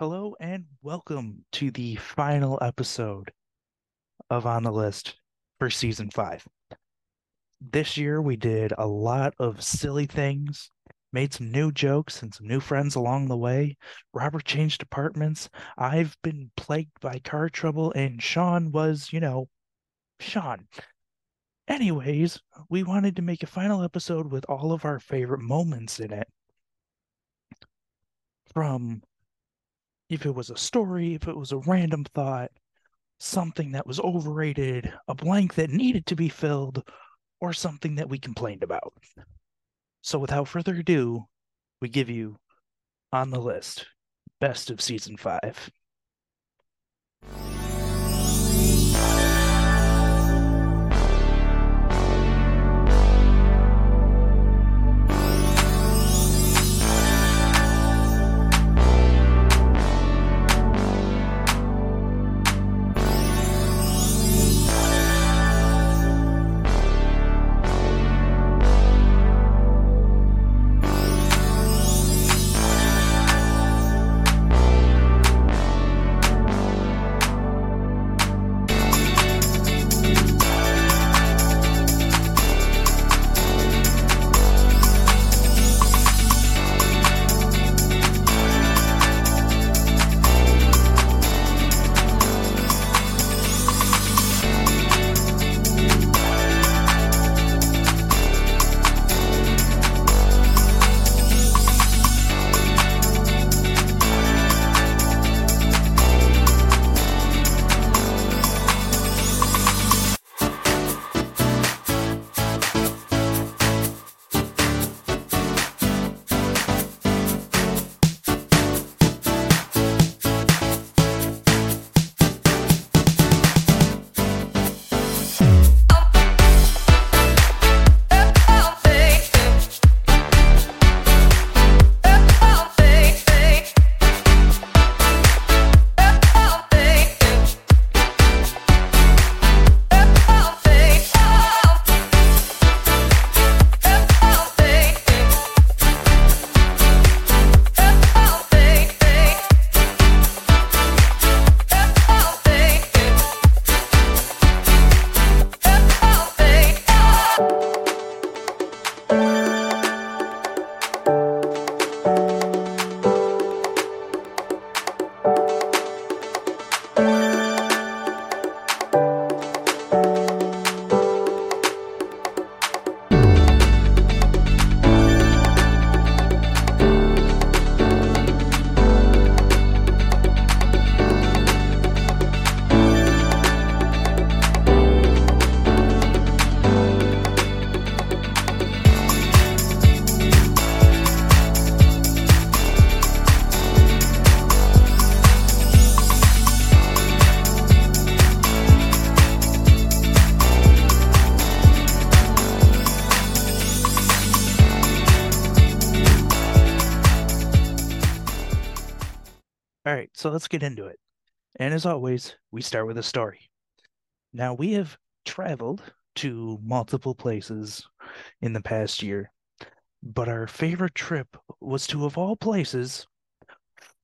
Hello and welcome to the final episode of On the List for season five. This year we did a lot of silly things, made some new jokes and some new friends along the way. Robert changed apartments. I've been plagued by car trouble, and Sean was, you know, Sean. Anyways, we wanted to make a final episode with all of our favorite moments in it. From if it was a story, if it was a random thought, something that was overrated, a blank that needed to be filled, or something that we complained about. So without further ado, we give you on the list best of season five. Let's get into it. And as always, we start with a story. Now, we have traveled to multiple places in the past year, but our favorite trip was to, of all places,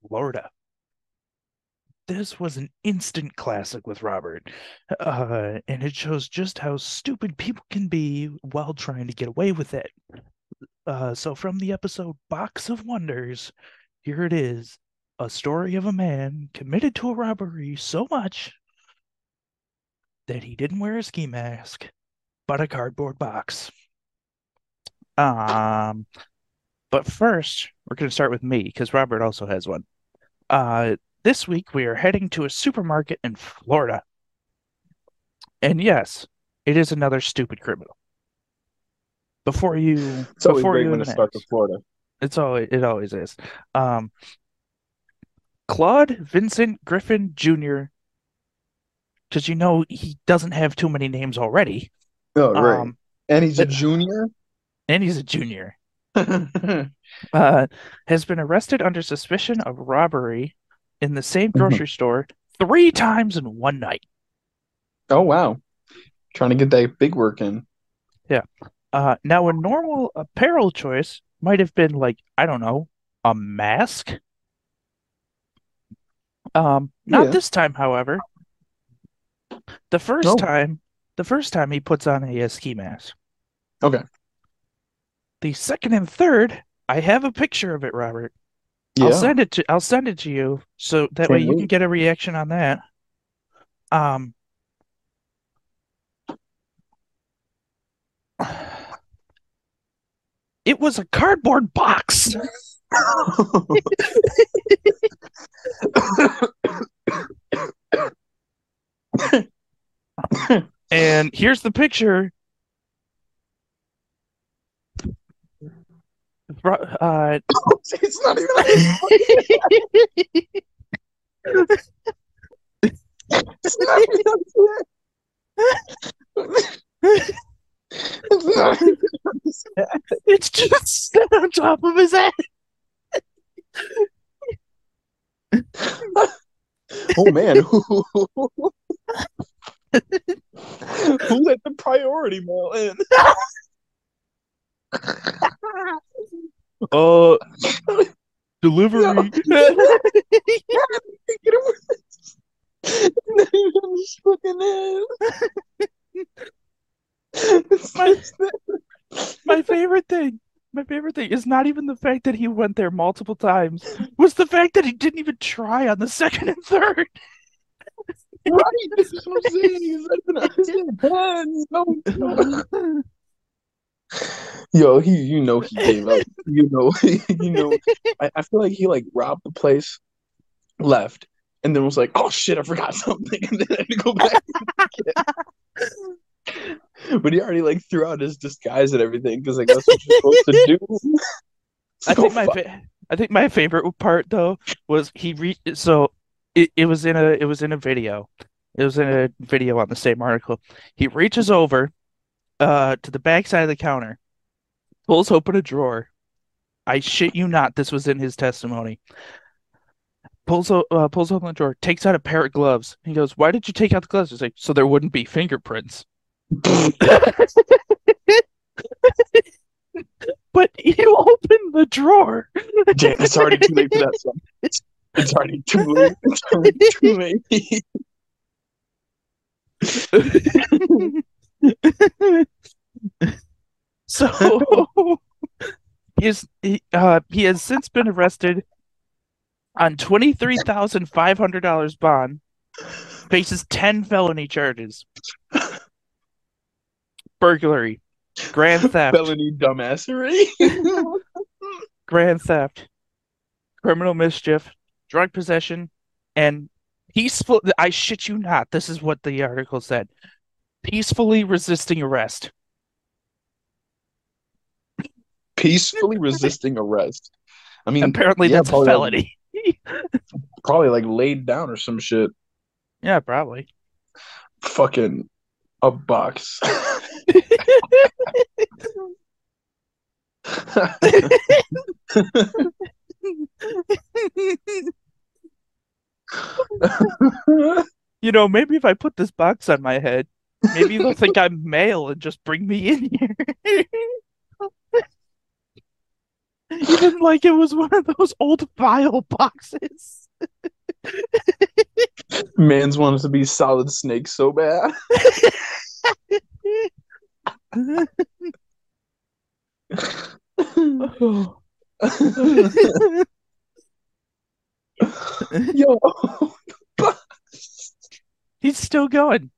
Florida. This was an instant classic with Robert, uh, and it shows just how stupid people can be while trying to get away with it. Uh, so, from the episode Box of Wonders, here it is a story of a man committed to a robbery so much that he didn't wear a ski mask, but a cardboard box. Um, but first, we're going to start with me because Robert also has one. Uh, this week we are heading to a supermarket in Florida. And yes, it is another stupid criminal. Before you, It's before you when it starts with Florida. It's always it always is. Um, Claude Vincent Griffin Jr. Because you know he doesn't have too many names already. Oh, right. Um, and he's a junior. and he's a junior. Uh, has been arrested under suspicion of robbery in the same Mhm. grocery store three times in one night. oh, wow. Trying to get that big work in. Uh, now a normal apparel choice might have been like I don't know a mask, Um, not Yeah. this time, however. The first time, the first time he puts on a, uh, ski mask. Okay. The second and third, I have a picture of it, Robert. Yeah. I'll send it to I'll send it to you so that way Can't you can get a reaction on that. Um, it was a cardboard box. And here's the picture. Uh, it's not even. It's not even. It's not even. it's just on top of his head. Oh man, who, who let the priority mail in? Uh, delivery. Get him with this. Not even on his fucking head. It's My- My favorite thing, my favorite thing is not even the fact that he went there multiple times, was the fact that he didn't even try on the second and third. Right, this is what I'm saying. He's not even on. No, no. Yo, he, you know, he gave up. You know, you know. I, I feel like he like robbed the place, left, and then was like, "Oh shit, I forgot something," and then I had to go back. But he already like threw out his disguise and everything because like that's what you're supposed to do. I think my fa I think my favorite part though was he re so it, it was in a it was in a video. It was in a video on the same article. He reaches over uh to the back side of the counter, pulls open a drawer. I shit you not, this was in his testimony. Pulls uh, pulls open the drawer, takes out a pair of gloves. He goes, "Why did you take out the gloves?" He's like, "So there wouldn't be fingerprints." But you open the drawer. Damn, it's already too late for that song. It's already too late. It's already too late. So he is he, uh, he has since been arrested on twenty three thousand five hundred dollars bond, faces ten felony charges: burglary, grand theft, Felony dumbassery. grand theft, criminal mischief, drug possession, and peaceful. I shit you not. This is what the article said: peacefully resisting arrest. Peacefully resisting arrest. I mean, Apparently, yeah, that's a probably like- felony. probably like laid down or some shit. Yeah, probably. Fucking a box. You know, maybe if I put this box on my head, maybe they'll think I'm male and just bring me in here. Even like it was one of those old file boxes. Man's wanted to be solid snake so bad. Yo, He's still going.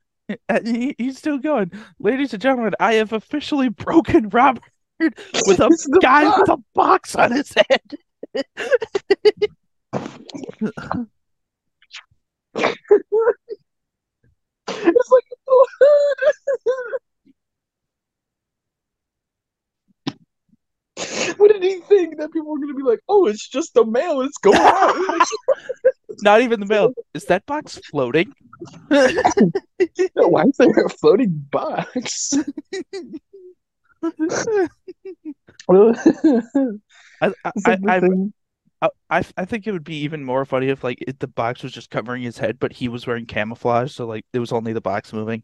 Uh, he- he's still going. Ladies and gentlemen, I have officially broken Robert with a guy box. with a box on his head. it's like What did he think that people were gonna be like? Oh, it's just the mail. It's going out. Not even the mail. Is that box floating? Why is there a floating box? I, I, I, I, I, I I think it would be even more funny if like it, the box was just covering his head, but he was wearing camouflage, so like it was only the box moving.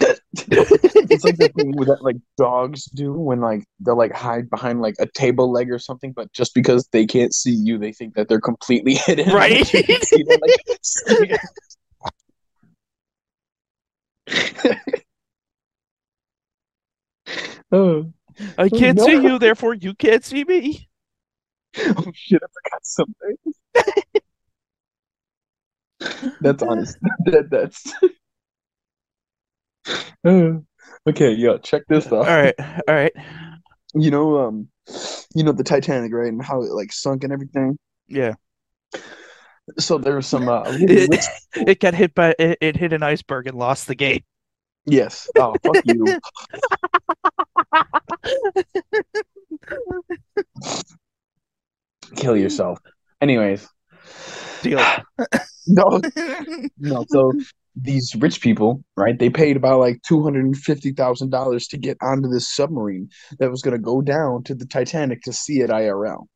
It's like the thing that like dogs do when like they'll like hide behind like a table leg or something, but just because they can't see you, they think that they're completely hidden. Right. Like, oh, I oh, can't no. see you, therefore you can't see me. oh shit! I forgot something. That's honest. that that's. Okay, yo, check this out. All right, all right. You know, um, you know the Titanic, right? And how it like sunk and everything. Yeah. So there was some uh, It, rich. it got hit by it, it hit an iceberg and lost the game. Yes. Oh, fuck you. Kill yourself. Anyways, Deal. no, no. So these rich people, right? They paid about like two hundred and fifty thousand dollars to get onto this submarine that was going to go down to the Titanic to see it IRL.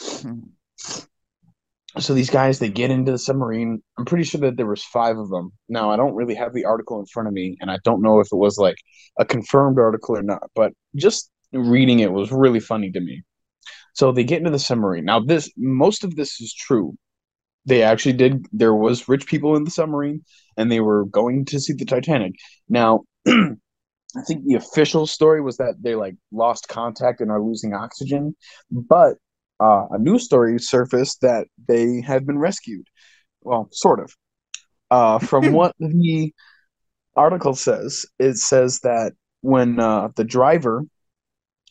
Hmm. So these guys, they get into the submarine. I'm pretty sure that there was five of them. Now I don't really have the article in front of me, and I don't know if it was like a confirmed article or not. But just reading it was really funny to me. So they get into the submarine. Now this, most of this is true. They actually did. There was rich people in the submarine, and they were going to see the Titanic. Now, I think the official story was that they like lost contact and are losing oxygen, but uh, a news story surfaced that they had been rescued. Well, sort of. Uh, from what the article says, it says that when uh, the driver,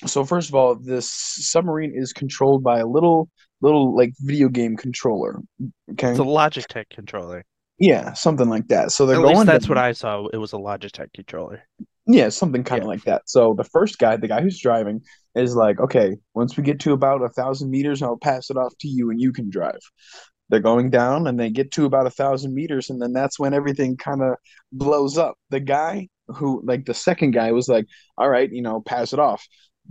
so first of all, this submarine is controlled by a little little like video game controller. Okay, It's a Logitech controller. yeah, something like that. So they're At going. that's down. what I saw. It was a Logitech controller. Yeah, something kind of Yeah. like that. So the first guy, the guy who's driving, is like, okay, once we get to about a thousand meters, I'll pass it off to you and you can drive. They're going down and they get to about a thousand meters, and then that's when everything kind of blows up. The guy who, like, the second guy was like, all right, you know, pass it off.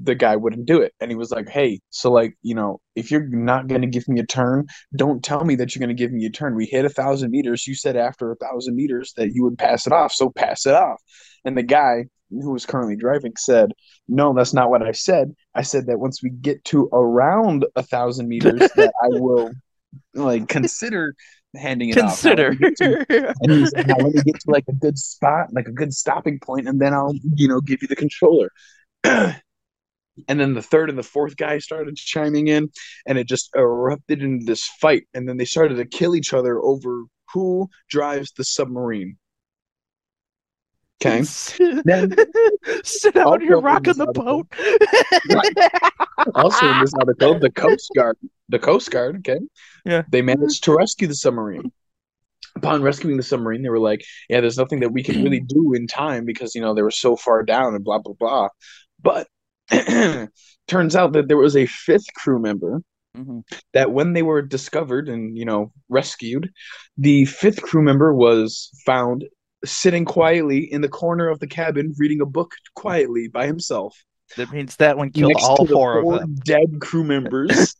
The guy wouldn't do it. And he was like, hey, so, like, you know, if you're not going to give me a turn, don't tell me that you're going to give me a turn. We hit a thousand meters. You said after a thousand meters that you would pass it off, so pass it off. And the guy who was currently driving said, No, that's not what I said. I said that once we get to around a thousand meters, that I will like consider handing it Consider. off. Now, let me to- and he said, now let me get to like a good spot, like a good stopping point, and then I'll, you know, give you the controller. and then the third and the fourth guy started chiming in, and it just erupted into this fight. And then they started to kill each other over who drives the submarine. Okay. Then- Sit out you're rocking the boat. also in this article, the Coast Guard, the Coast Guard, okay, Yeah. they managed to rescue the submarine. Upon rescuing the submarine, they were like, "Yeah, there's nothing that we can really do in time because you know they were so far down and blah blah blah." But turns out that there was a fifth crew member Mhm. that when they were discovered and you know rescued, the fifth crew member was found sitting quietly in the corner of the cabin reading a book quietly by himself That means that one killed next all four four of them. dead crew members.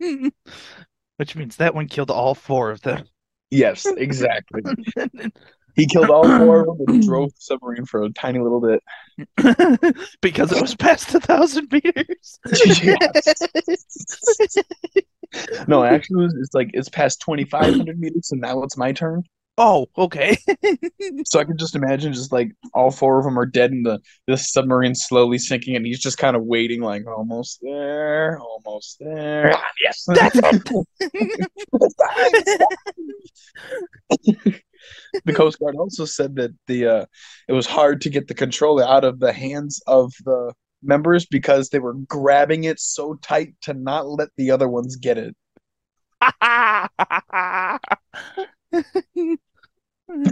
Which means that one killed all four of them. yes, exactly. He killed all four of them and drove the submarine for a tiny little bit. because it was past a thousand meters. No, actually, it was, it's like it's past twenty five hundred meters, and now it's my turn. Oh, okay. So I can just imagine, just like all four of them are dead, and the the submarine slowly sinking, and he's just kind of waiting, like almost there, almost there. Ah, yes, That's it. the Coast Guard also said that the uh, it was hard to get the controller out of the hands of the members because they were grabbing it so tight to not let the other ones get it.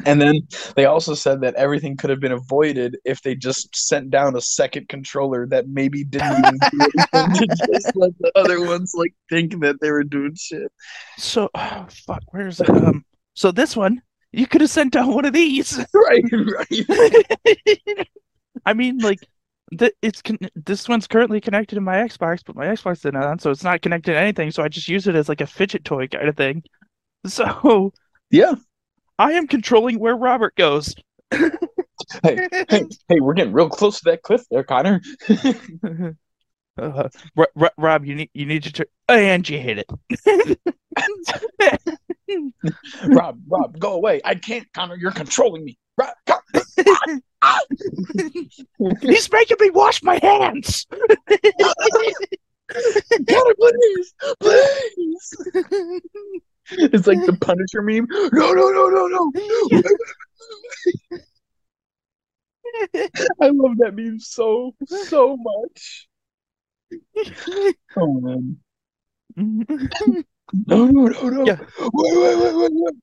And then they also said that everything could have been avoided if they just sent down a second controller that maybe didn't even do anything to just let the other ones like think that they were doing shit. so, oh, fuck, where is it? Um, so this one, you could have sent down one of these. Right, right. I mean, like, the, it's con- this one's currently connected to my Xbox, but my Xbox isn't on, so it's not connected to anything. So I just use it as like a fidget toy kind of thing. So Yeah. I am controlling where Robert goes. hey, hey, hey, we're getting real close to that cliff there, Connor. Uh, Ro- Rob, you need you need to turn, and you hit it. Rob, Rob, go away. I can't, Connor. You're controlling me. Rob, He's making me wash my hands. Connor, please, please. It's like the Punisher meme. No, no, no, no, no. I love that meme so, so much. Oh man. No, no, no, no. Yeah. Wait, wait, wait, wait, wait.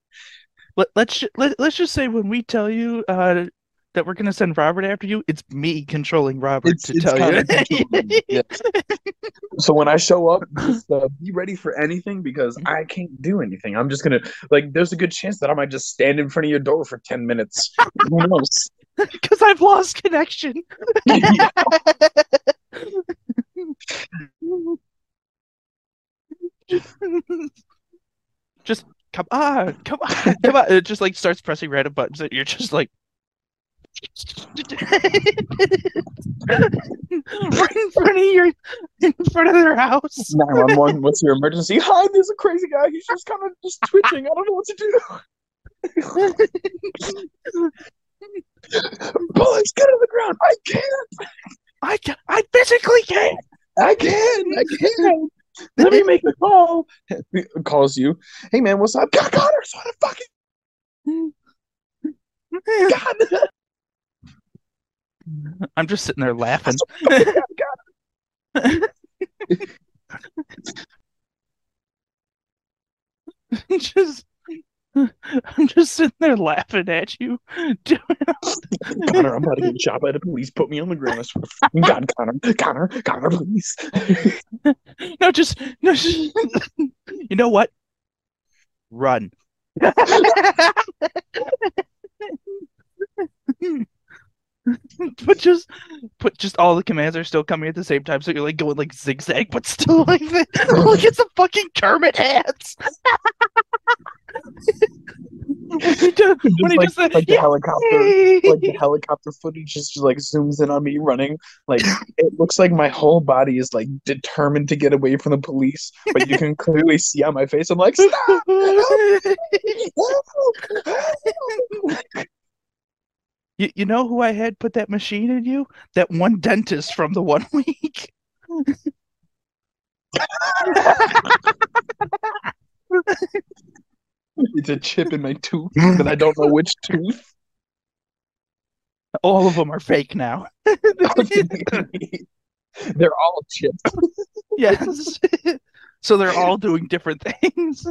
Let, let's let, let's just say when we tell you uh, that we're gonna send Robert after you, it's me controlling Robert It's, to it's tell you. So when I show up, just uh, be ready for anything because I can't do anything. I'm just gonna like. There's a good chance that I might just stand in front of your door for ten minutes. Who knows? Because I've lost connection. Just come on, come on, come on. It just like starts pressing random buttons and you're just like right in front of your in front of their house. 911, what's your emergency? Hi, there's a crazy guy. He's just kind of just twitching. I don't know what to do. Boys, get on the ground. I can't. I can't. I physically can't. I can. I can. Let me make a call. Calls you. Hey man, what's up? God, Connor, so the fucking God. I'm just sitting there laughing. just I'm just sitting there laughing at you. Connor, I'm about to get shot by the police. Put me on the ground. I swear to fucking God, Connor, Connor, Connor, please. No, just no. Just, you know what? Run. but just, but just all the commands are still coming at the same time, so you're like going like zigzag, but still like the, like it's a fucking Kermit hands. when he does, when he like, the helicopter, like the helicopter footage just, just like zooms in on me running. Like it looks like my whole body is like determined to get away from the police, but you can clearly see on my face. I'm like, stop! You, you know who I had put that machine in you? That one dentist from the one week. It's a chip in my tooth, but I don't know which tooth. All of them are fake now. They're all chips. Yes. So they're all doing different things.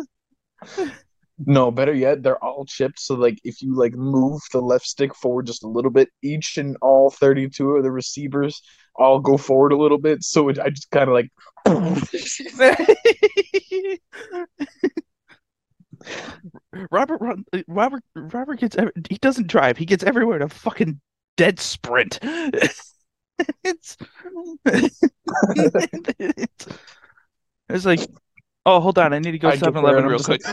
No, better yet, they're all chipped. So like if you like move the left stick forward just a little bit, each and all 32 of the receivers all go forward a little bit. So it, I just kind of like Robert run, uh, Robert Robert gets he doesn't drive. He gets everywhere in a fucking dead sprint. it's, it's it's like oh hold on, I need to go 7-Eleven there and I'm real quick.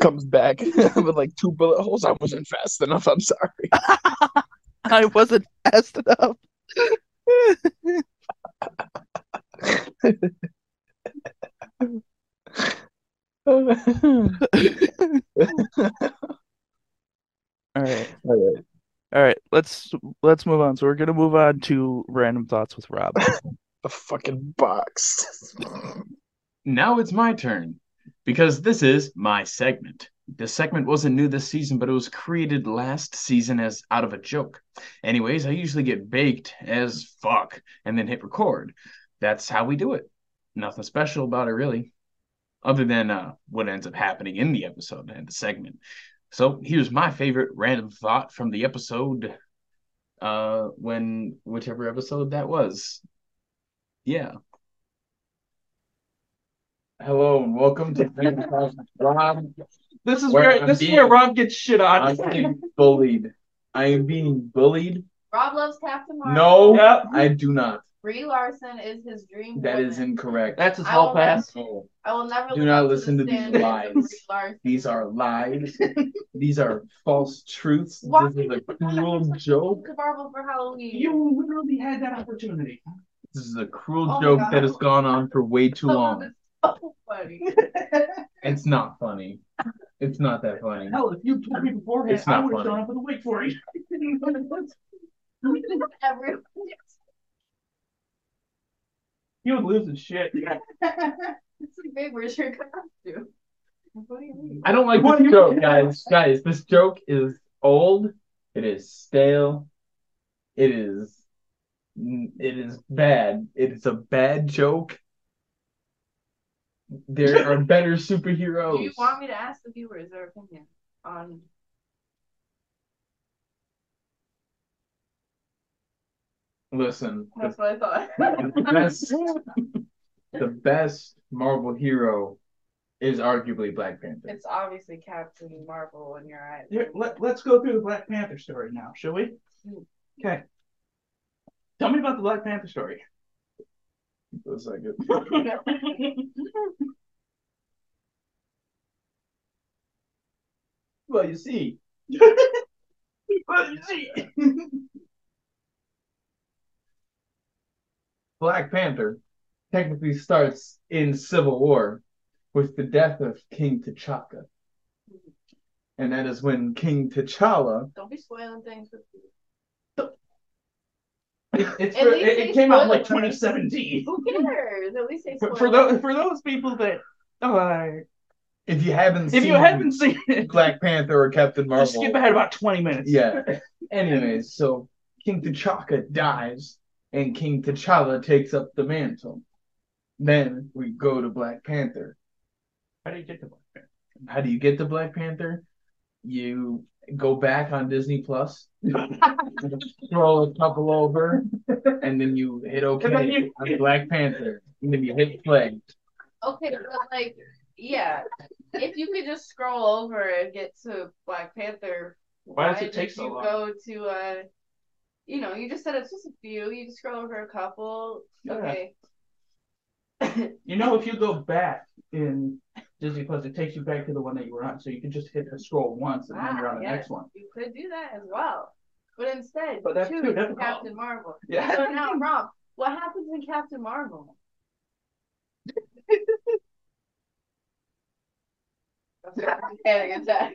comes back with like two bullet holes. I wasn't fast enough. I'm sorry. I wasn't fast enough. All right. All right. All right, let's let's move on. So we're gonna move on to random thoughts with Rob. The fucking box. Now it's my turn because this is my segment. This segment wasn't new this season, but it was created last season as out of a joke. Anyways, I usually get baked as fuck and then hit record. That's how we do it. Nothing special about it, really, other than uh, what ends up happening in the episode and the segment. So here's my favorite random thought from the episode. Uh, when whichever episode that was. Yeah. Hello and welcome to Rob. This is Where where I'm this is where Rob gets shit on. I'm being bullied. I am being bullied. Rob loves Captain Marvel. No, Yeah. I do not. Brie Larson is his dream. That woman. is incorrect. That's his I hall pass. I will never. Do not up listen the to these lies. These are lies. These are false truths. Why This is a cruel joke. Marvel for Halloween. You literally had that opportunity. This is a cruel Oh joke that has gone on for way too long. that's so funny. It's not funny. It's not that funny. Hell, if you told me beforehand, It's not I would have funny. shown up with a wig for you. Everyone. He would lose his shit. It's like, babe, where's your costume? What do you mean? I don't like What this joke, guys. Guys, this joke is old. It is stale. It is. It is bad. It is a bad joke. There are better superheroes. Do you want me to ask the viewers their opinion on? Listen, the That's what I thought. the best, the best Marvel hero is arguably Black Panther. It's obviously Captain Marvel in your eyes. Here, let, let's go through the Black Panther story now, shall we? Hmm. Okay. Tell me about the Black Panther story. For a second. well, you see. well, you see. Black Panther technically starts in Civil War with the death of King T'Chaka. And that is when King T'Challa Don't be spoiling things. for people. It's for, it, it came out in like 2017. Who cares? At least they For, spoiled for those for those people that uh, if you haven't if seen you haven't seen it, Black Panther or Captain Marvel, just skip ahead about 20 minutes. Yeah. Anyways, so King T'Chaka dies and King T'Challa takes up the mantle. Then we go to Black Panther. How do you get to Black Panther? How do you get to Black Panther? You go back on Disney Plus, scroll a couple over, and then you hit OK you- on Black Panther. And then you hit play. Okay, but like, yeah, if you could just scroll over and get to Black Panther, Why does it did take so you long? go to uh, you know, you just said it's just a few. You just scroll over a couple. Yeah. Okay. You know, if you go back in Disney Plus, it takes you back to the one that you were on, so you can just hit the scroll once and then you're on the Ah, next one. You could do that as well. But instead, But that's choose. Captain Marvel. Yeah. So now, Rob, what happens in Captain Marvel? Panic attack.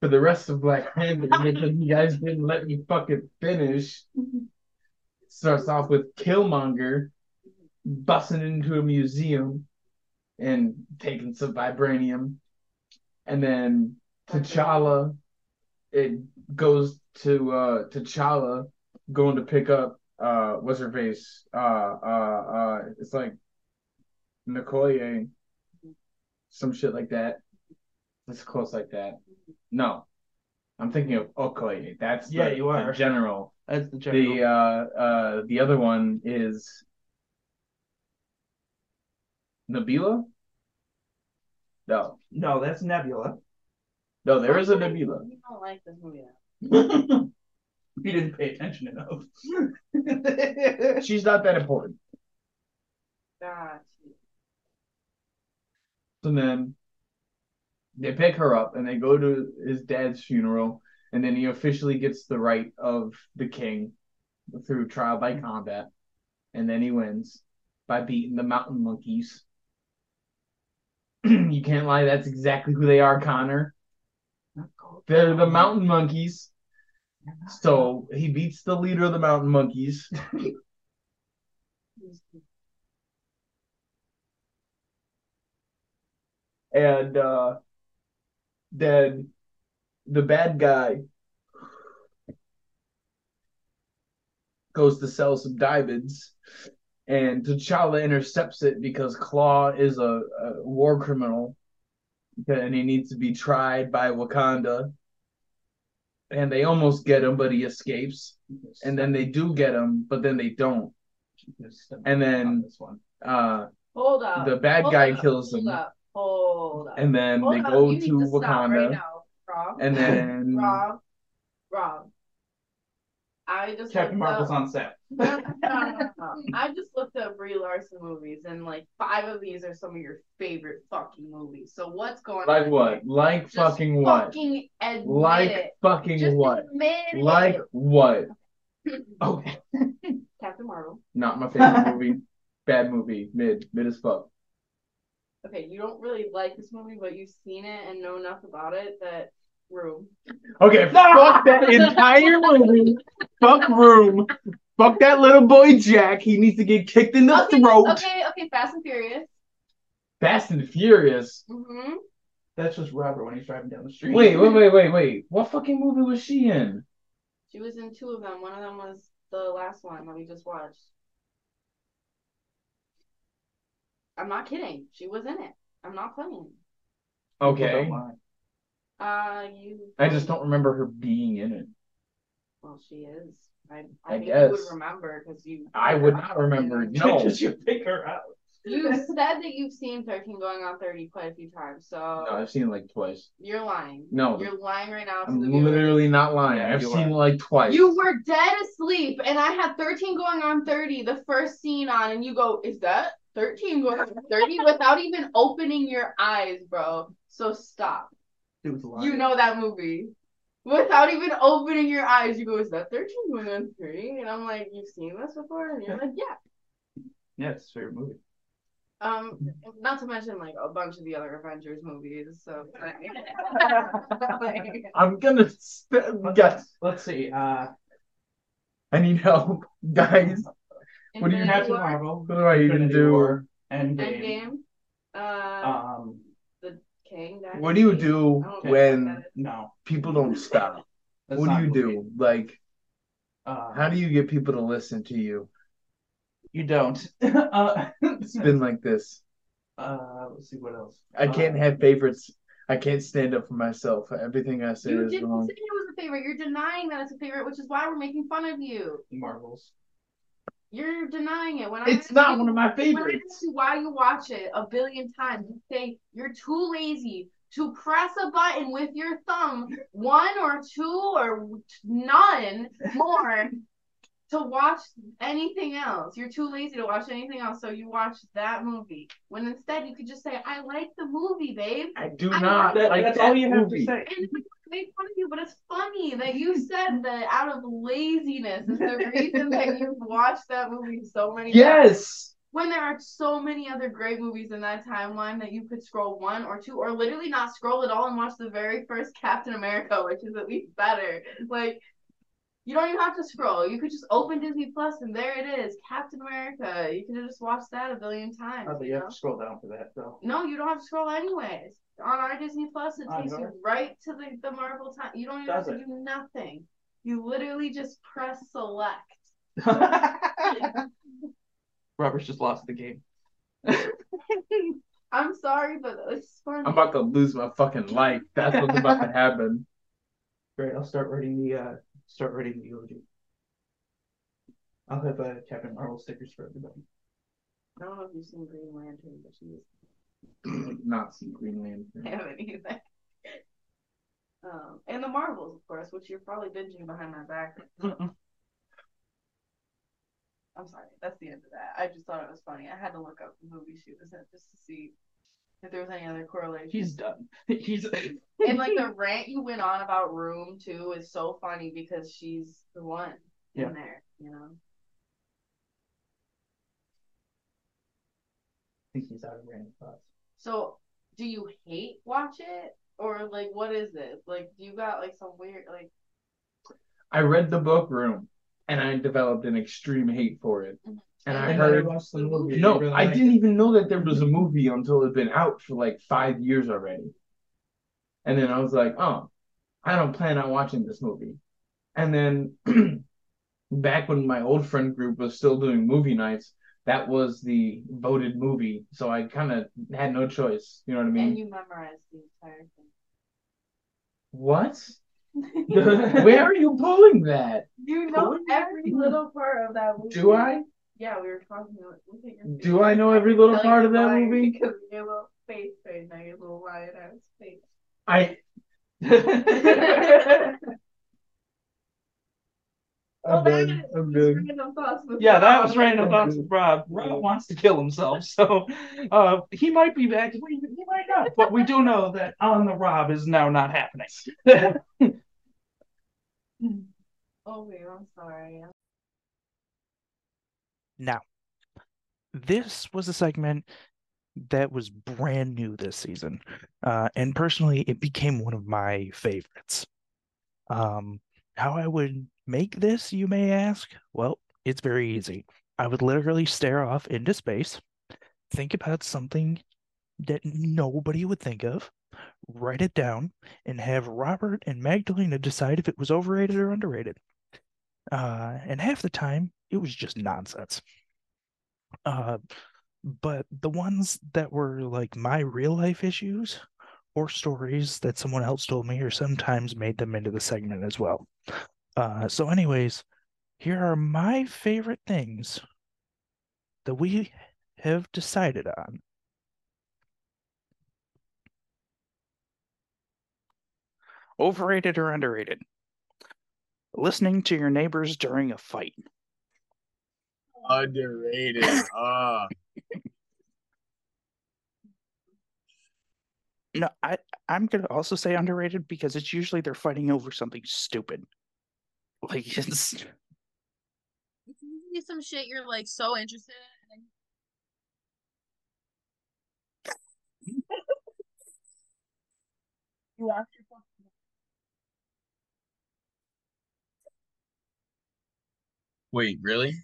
For the rest of Black Panther, because you guys didn't let me fucking finish. starts off with Killmonger busting into a museum and taking some vibranium. And then T'Challa, it goes to uh T'Challa going to pick up uh what's her face? Uh uh uh it's like Nicoye, some shit like that. It's close like that. No. I'm thinking of Okoye. That's Yeah, the, you the are. general. That's the general. The uh uh the other one is Nabila? No. no, that's Nebula. No, there is a Nebula. You don't like this movie. you didn't pay attention enough. She's not that important. Gosh. So then they pick her up and they go to his dad's funeral, and then he officially gets the right of the king through trial by combat, and then he wins by beating the mountain monkeys. you can't lie, that's exactly who they are, Connor. They're the mountain monkeys. So he beats the leader of the mountain monkeys. and uh then the bad guy goes to sell some diamonds and T'Challa intercepts it because Klaue is a, a war criminal and he needs to be tried by Wakanda. And they almost get him but he escapes. And then they do get him but then they don't. And then- uh Hold up. the bad Hold guy up, kills hold him. Up, hold up. and then hold they up. go You to Wakanda right and then Rob. Rob. I just Captain Marvel's up, on set. no, no, no, no, no. I just looked up Brie Larson movies, and like five of these are some of your favorite fucking movies. So what's going on? Like on? what? Like Just fucking what? Fucking admit Like it. fucking Just what? Like it. what? Okay. Captain Marvel. Not my favorite movie. Bad movie. Mid. Mid as fuck. Okay, you don't really like this movie, but you've seen it and know enough about it that Room. Okay, fuck that entire movie. Fuck Room. Fuck that little boy Jack. He needs to get kicked in the Okay, throat. okay, okay. Fast and Furious. Fast and Furious. Mm-hmm. That's just Robert when he's driving down the street. Wait, wait, wait, wait, wait. What fucking movie was she in? She was in two of them. One of them was the last one that we just watched. I'm not kidding. She was in it. I'm not playing. Okay. Uh, you. I just don't remember her being in it. Well, she is. I. I I, think you would guess. remember because you. I would not remember. No. Because you pick her out. You said that you've seen 13 going on 30 quite a few times, so No, I've seen it like twice. you're lying. No. You're lying right now to I'm viewers. literally not lying. Yeah, I've you seen are. it like twice. You were dead asleep, and I had 13 going on 30, the first scene on, and you go, Is that 13 going on 30? without even opening your eyes, bro. So stop. Dude's lying. You know that movie. Without even opening your eyes, you go, Is that 13 going on 30? And I'm like, You've seen this before? And you're like, Yeah. Yeah, it's his favorite movie. Um, not to mention like a bunch of the other Avengers movies. So, like, I'm gonna st- guys. Let's see. Uh, I need help, guys. What do you have Captain War, Marvel. What do I even Infinity do? War, Endgame. Endgame, uh, Um, The King. What do you do I don't know when what that is. no. people don't stop? that's What do you a movie. do? Like, Uh, how do you get people to listen to you? You don't. uh, It's been like this. uh, let's see what else. I can't Uh, have favorites. I can't stand up for myself. Everything I say You is didn't wrong. say it was a favorite. You're denying that it's a favorite, which is why we're making fun of you. Marvels. You're denying it. When I It's ask not you- one of my When I favorites. why you watch it a billion times, you say you're too lazy to press a button with your thumb, one or two or none more, to watch anything else. You're too lazy to watch anything else, so you watch that movie. When instead you could just say, "I like the movie, babe." I do I not That- that's that all you have to say. And we make fun of you, but it's funny that you said that out of laziness is the reason that you've watched that movie so many times. Yes. When there are so many other great movies in that timeline that you could scroll one or two, or literally not scroll at all and watch the very first Captain America, which is at least better. Like, you don't even have to scroll. You could just open Disney Plus and there it is, Captain America. You can just watch that a billion times. Oh, but you you have know? to scroll down for that, though. No, you don't have to scroll anyways. On our Disney Plus, it takes you right to the, the Marvel time. You don't even Does have to it? do nothing. You literally just press select. Robert's just lost the game. I'm sorry, but it's fun. I'm about to lose my fucking life. That's what's about to happen. Great. I'll start writing the uh, start writing the eulogy. I'll have uh, Captain Marvel stickers for everybody. I don't know if you've seen Green Lantern, but she's Not seen Green Lantern. I haven't either. Um, and the Marvels, of course, which you're probably binging behind my back. I'm sorry, that's the end of that. I just thought it was funny. I had to look up the movie she was in just to see if there was any other correlation. He's done. He's and like the rant you went on about Room too is so funny because she's the one Yeah. in there, you know. I think he's out of random thoughts. So, do you hate watch it or like what is it? Like, do you got like some weird like? I read the book Room, and I developed an extreme hate for it. Mm-hmm. And I And then heard you watched the movie. no, really I liked didn't it. even know that there was a movie until it'd been out for like five years already. And then I was like, oh, I don't plan on watching this movie. And then back when my old friend group was still doing movie nights, that was the voted movie. So I kind of had no choice. You know what I mean? and you memorized the entire thing. what? Where are you pulling that? you know every little part of that movie. Do I? Yeah, we were talking about. Look at your Do. I know every little part of that movie? Because your little face right now, your little lion ass face. I I'm that done. I'm done. random thoughts with Yeah, that was random thoughts with Rob. Rob wants to kill himself, so uh, he might be back. We, he might not, but we do know that on the Rob is now not happening. Oh wait, I'm sorry. Now, this was a segment that was brand new this season. Uh, and personally, it became one of my favorites. Um, how I would make this, you may ask? Well, it's very easy. I would literally stare off into space, think about something that nobody would think of, write it down, and have Robert and Magdalena decide if it was overrated or underrated. Uh, and half the time, it was just nonsense. Uh, but the ones that were like my real life issues or stories that someone else told me or sometimes made them into the segment as well. Uh, so, anyways, here are my favorite things that we have decided on. Overrated or underrated? Listening to your neighbors during a fight. Underrated. Ah. No, I I'm gonna also say underrated because it's usually they're fighting over something stupid. Like it's It's usually some shit you're like so interested in. Then... you watch your fucking Wait, really?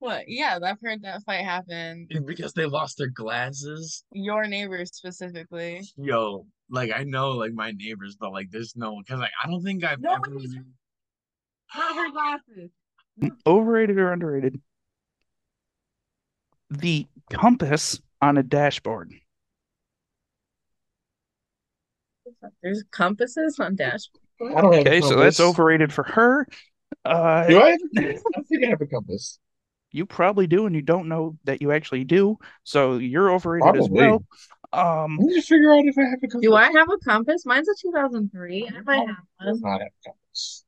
What? Yeah, I've heard that fight happen. Because they lost their glasses? Your neighbors specifically. Yo, like I know like my neighbors, but like there's no because like I don't think I've No, ever but you- Not her glasses. overrated or underrated. The compass on a dashboard. There's compasses on dashboard. I don't have Okay, a so that's overrated for her. Uh, Do I? Have a compass? I think I have a compass. You probably do, and you don't know that you actually do. So you're overrated as well. Um, Let me just figure out if I have a compass. Do I have a compass? Mine's a 2003. I might have one. not have a compass.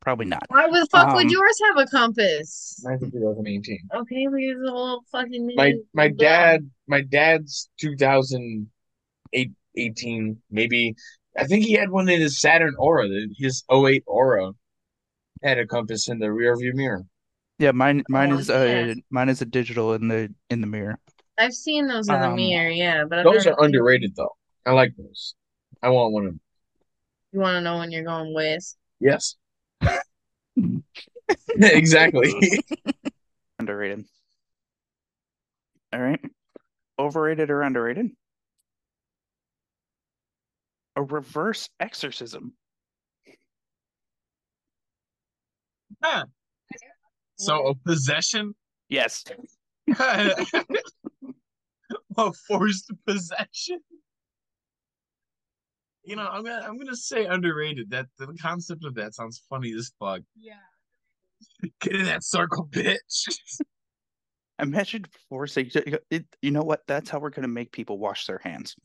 probably not. Why the fuck would Um, yours have a compass? Mine's a 2018. Okay, we use a whole fucking My my dumb. dad my dad's 2018 maybe I think he had one in his Saturn Aura his 08 Aura had a compass in the rear view mirror Yeah, mine mine Oh, is yeah. uh mine is a digital in the in the mirror. I've seen those in the Um, mirror, yeah, but I've those are underrated though I like those I want one of them You want to know when you're going west? yes exactly Underrated. All right. Overrated or underrated? A reverse exorcism. So a possession Yes. a forced possession you know I'm gonna I'm gonna say underrated that the concept of that sounds funny as fuck Yeah. get in that circle bitch Imagine forcing it. You know what? That's how we're going to make people wash their hands.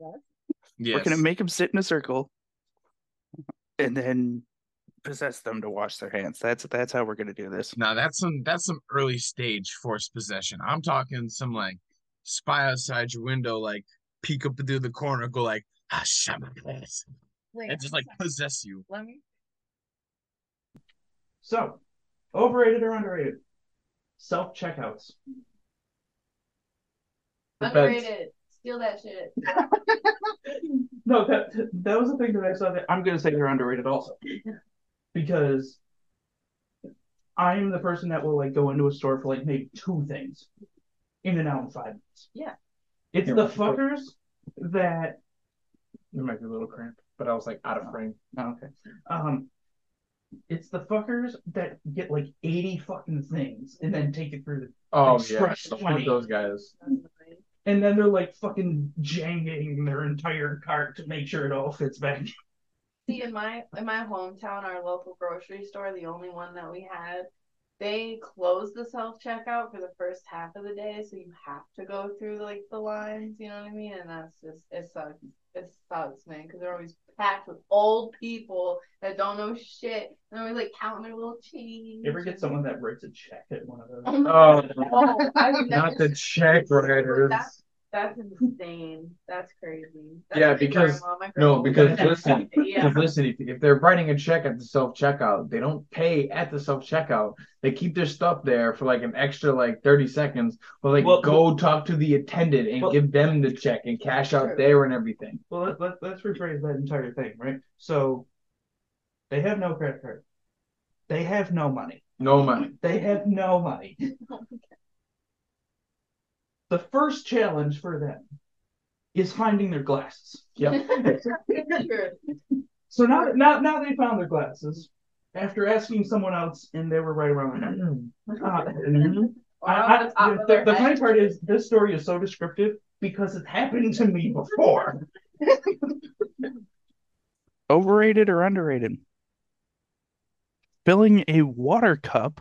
We're going to make them sit in a circle and then possess them to wash their hands. That's that's how we're going to do this. Now that's some that's some early stage forced possession. I'm talking some like spy outside your window, like peek up through the corner, go like ah shut my face, Wait, and just like possess you. let me. So, overrated or underrated? Self checkouts. Underrated. Steal that shit. No, that that was the thing that I saw that I'm gonna say they're underrated also. Because I'm the person that will like go into a store for like maybe two things in and out in five minutes. Yeah. It's Yeah, the but- fuckers that It might be a little cramped, but I was like out of frame. oh, okay. Um it's the fuckers that get like 80 fucking things and then take it through the Oh Like, yeah, stretch fuck those guys. and then they're like fucking janging their entire cart to make sure it all fits back. See, in my in my hometown, our local grocery store, the only one that we had, they closed the self checkout for the first half of the day, so you have to go through like the lines. You know what I mean? And that's just it sucks. It sucks, man, because they're always packed with old people that don't know shit. And they're always like counting their little change. You ever get someone that writes a check at one of those? Oh, Oh, God. I would not the check writers. That's, that's insane. That's crazy. That's Yeah, because- grandma. My No, because listen, that. yeah. listen, if, if they're writing a check at the self checkout, they don't pay at the self checkout. They keep their stuff there for like an extra like thirty seconds, but like Well, go talk to the attendant and well- give them the check and cash out True. there and everything. Well, let, let, let's rephrase that entire thing, right? So they have no credit card. They have no money. No money. They have no money. Oh The first challenge for them is finding their glasses. Yep. True. So now, now, now they found their glasses after asking someone else, and they were right around the neck. Uh, I- I- the the the funny part is this story is so descriptive because it happened to me before. Overrated or underrated? Filling a water cup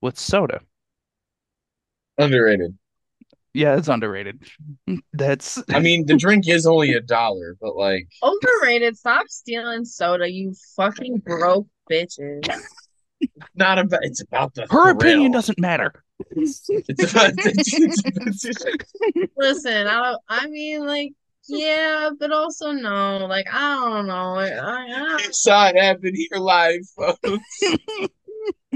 with soda. Underrated. Yeah, it's underrated. That's I mean, the drink is only a dollar, but like, Overrated. Stop stealing soda, you fucking broke bitches. not about. It's about the her opinion doesn't matter. It's about. It's, it's, Listen, I I mean, like, yeah, but also no. Like, I don't know. Like, I, I, you saw it happen here live, folks.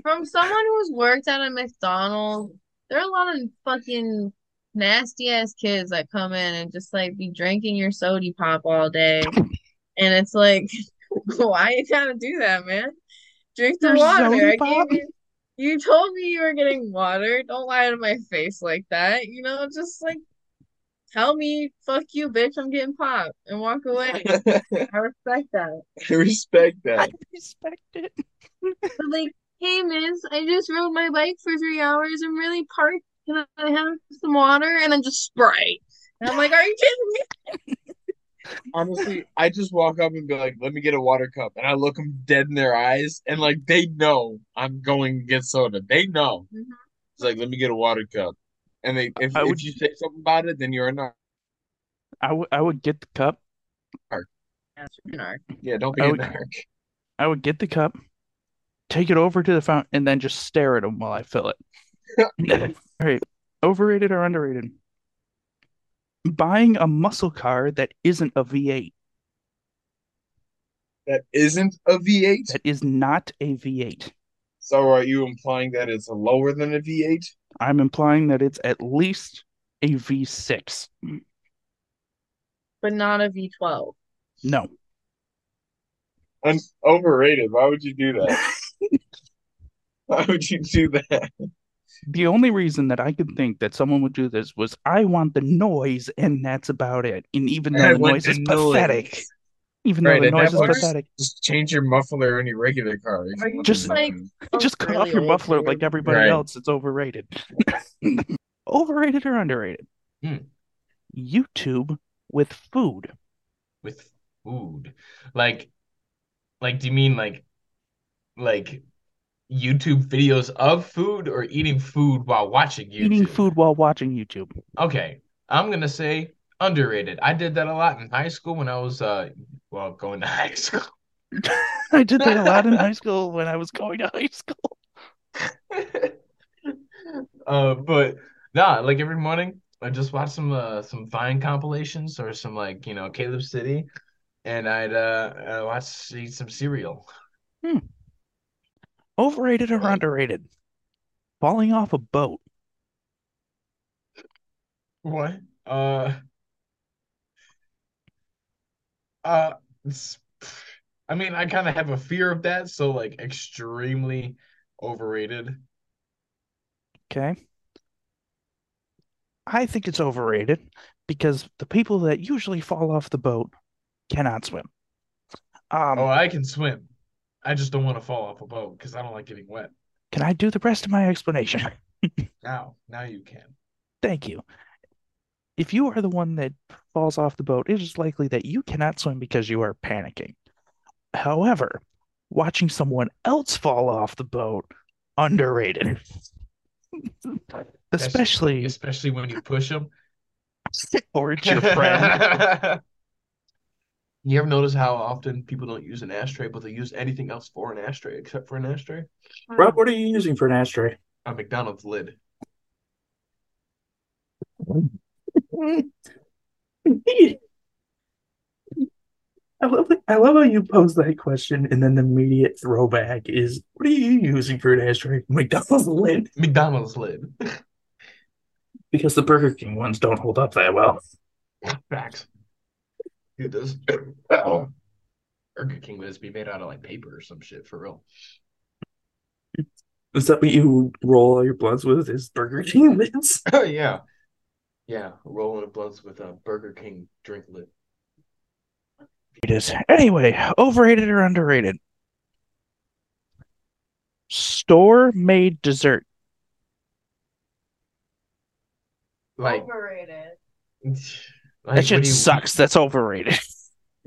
from someone who's worked at a McDonald's, there are a lot of fucking nasty ass kids that come in and just like be drinking your sody pop all day. And it's like, why you gotta do that, man? Drink the Your water. I gave you you told me you were getting water. Don't lie to my face like that. You know, just like tell me, fuck you, bitch, I'm getting popped and walk away. I respect that. I respect that. I respect it. But like, hey miss, I just rode my bike for three hours. I'm really parched. Can I have some water? And then just Sprite. And I'm like, are you kidding me? Honestly, I just walk up and be like, "Let me get a water cup," and I look them dead in their eyes, and like they know I'm going to get soda. They know. Mhm. It's like, "Let me get a water cup," and they if I if would- you say something about it, then you're a narc. I would I would get the cup. That's your narc. Yeah, don't be I a would- narc. I would get the cup, take it over to the fountain, and then just stare at them while I fill it. All right, overrated or underrated? Buying a muscle car that isn't a V8, That isn't a V8. that is not a V8. So are you implying that it's lower than a V8? I'm implying that it's at least a V6. But not a V12. No. Un- overrated. Why would you do that? Why would you do that? The only reason that I could think that someone would do this was I want the noise, and that's about it. And even though I the noise is noise. pathetic, even though Right, the and noise that is works. pathetic, Just change your muffler in your regular car. you Just like- just cut really off your muffler like everybody Right. else. It's overrated. Overrated or underrated? Hmm. YouTube with food. with food. Like, like, do you mean like, like YouTube videos of food or eating food while watching YouTube? Eating food while watching YouTube. Okay, I'm gonna say underrated. I did that a lot in high school when I was uh, well, going to high school. I did that a lot in high school when I was going to high school. Uh, but nah, like every morning I just watch some uh some Vine compilations or some like you know Caleb City, and I'd uh, uh watch eat some cereal. Overrated or underrated? Falling off a boat. What? Uh, uh, I mean, I kind of have a fear of that, so like extremely overrated. Okay. I think it's overrated because the people that usually fall off the boat cannot swim. Um, Oh, I can swim. I just don't want to fall off a boat because I don't like getting wet. can I do the rest of my explanation? Now, now you can. Thank you. If you are the one that falls off the boat, it is likely that you cannot swim because you are panicking. However, watching someone else fall off the boat, underrated. Especially, especially when you push them. or it's your friend. You ever notice how often people don't use an ashtray, but they use anything else for an ashtray except for an ashtray? Rob, hmm. what are you using for an ashtray? A McDonald's lid. I love I love how you pose that question and then the immediate throwback is what are you using for an ashtray? McDonald's lid. McDonald's lid. Because the Burger King ones don't hold up that well. Facts. Dude, those oh. Burger King lids be made out of like paper or some shit for real. Is that what you roll all your blunts with? Is Burger King lids? Oh yeah. Yeah, rolling of blunts with a Burger King drink lid. It is. Anyway, overrated or underrated? Store made dessert. Like, Overrated. like That shit you- sucks. That's overrated.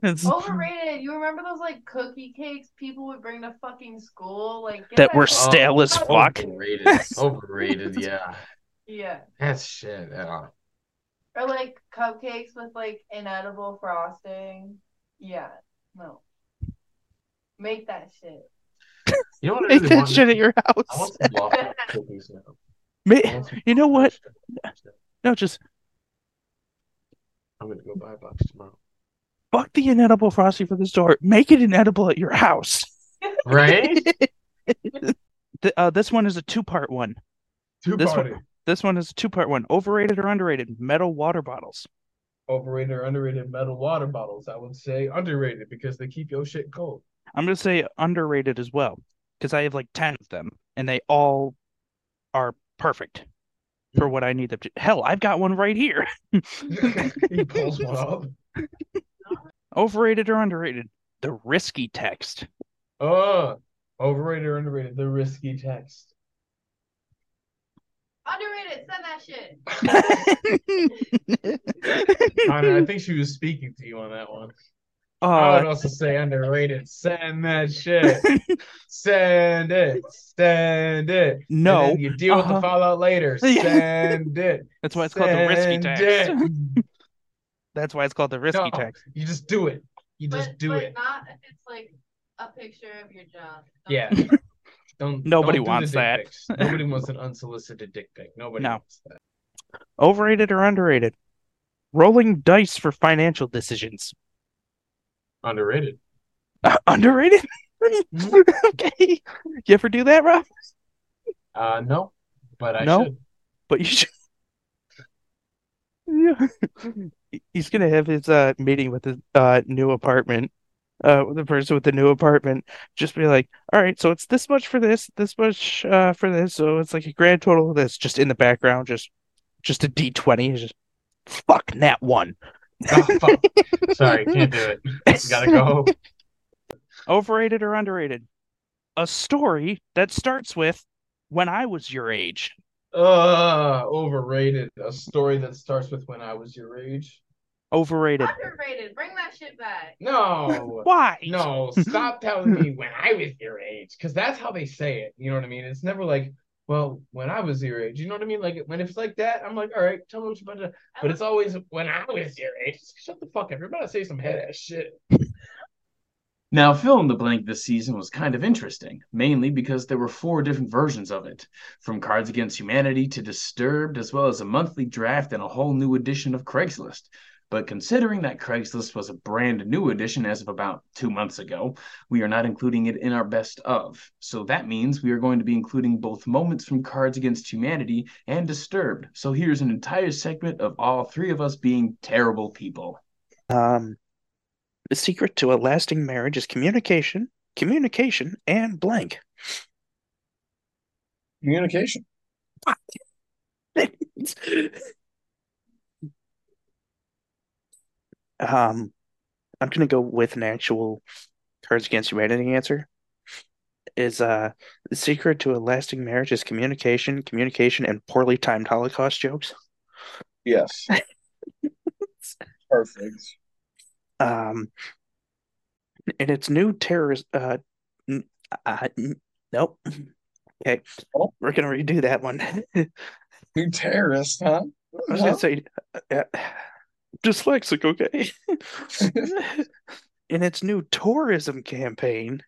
It's- Overrated. You remember those like cookie cakes people would bring to fucking school? Like get that were out- stale as Oh, fuck. Overrated. Overrated, yeah. Yeah. That's shit. Yeah. Or like cupcakes with like inedible frosting. Yeah. No. Make that shit. You know what I Make really that shit at your I want house. some cookies now. Ma- want some You know what? waffle cookies now. No, just I'm gonna go buy a box tomorrow. fuck the inedible frosty for the store. Make it inedible at your house. Right? Th- uh, this one is a two-part one. Two This party. one, this one is a two-part one. Overrated or underrated? Metal water bottles. Overrated or underrated metal water bottles. I would say underrated because they keep your shit cold. I'm gonna say underrated as well because I have like ten of them, and they all are perfect for what I need them to. Hell, I've got one right here. he pulls one up. Overrated or underrated? The risky text. Oh, overrated or underrated? The risky text. Underrated. Send that shit. Connor, I think she was speaking to you on that one. I would uh, also say underrated. Send that shit. Send it. Send it. And no, then you deal with Uh-huh. the fallout later. Send it. that's why it's called the risky Send text. it. That's why it's called the risky No, text. You just do it. You just but, do but it. not if it's like a picture of your job. Yeah. Don't Nobody don't do wants that. Nobody wants an unsolicited dick pic. Nobody No. wants that. Overrated or underrated? Rolling dice for financial decisions. Underrated. Uh, underrated? okay. You ever do that, Rob? Uh no. But I No? should. But you should. Yeah. He's gonna have his uh meeting with his uh new apartment. Uh, with the person with the new apartment, just be like, all right, so it's this much for this, this much uh for this, so it's like a grand total of this, just in the background, just just a D twenty, just fuck that one. Oh, fuck. Sorry, can't do it. Gotta go. Overrated or underrated? A story that starts with when I was your age. Uh overrated. A story that starts with when I was your age. Overrated. Underrated. Bring that shit back. No. Why? No, stop telling me when I was your age, because that's how they say it. You know what I mean? It's never like, well, when I was your age. You know what I mean? Like when it's like that, I'm like, all right, tell me what you're about to. But it's always when I was your age. Shut the fuck up. You're about to say some head ass shit. Now, fill in the blank this season was kind of interesting, mainly because there were four different versions of it, from Cards Against Humanity to Disturbed, as well as a monthly draft and a whole new edition of Craigslist. But considering that Craigslist was a brand new edition as of about two months ago, we are not including it in our best of. So that means we are going to be including both moments from Cards Against Humanity and Disturbed. So here's an entire segment of all three of us being terrible people. Um, the secret to a lasting marriage is communication, communication, and blank. Communication. um, I'm gonna go with an actual Cards Against Humanity answer. Is uh the secret to a lasting marriage is communication, communication, and poorly timed Holocaust jokes. Yes. Perfect. Um, and its new terrorist. Uh, n- uh, n- nope. Okay, Oh. we're gonna redo that one. new You terrorist, huh? I was gonna say uh, dyslexic. Okay. In its new tourism campaign,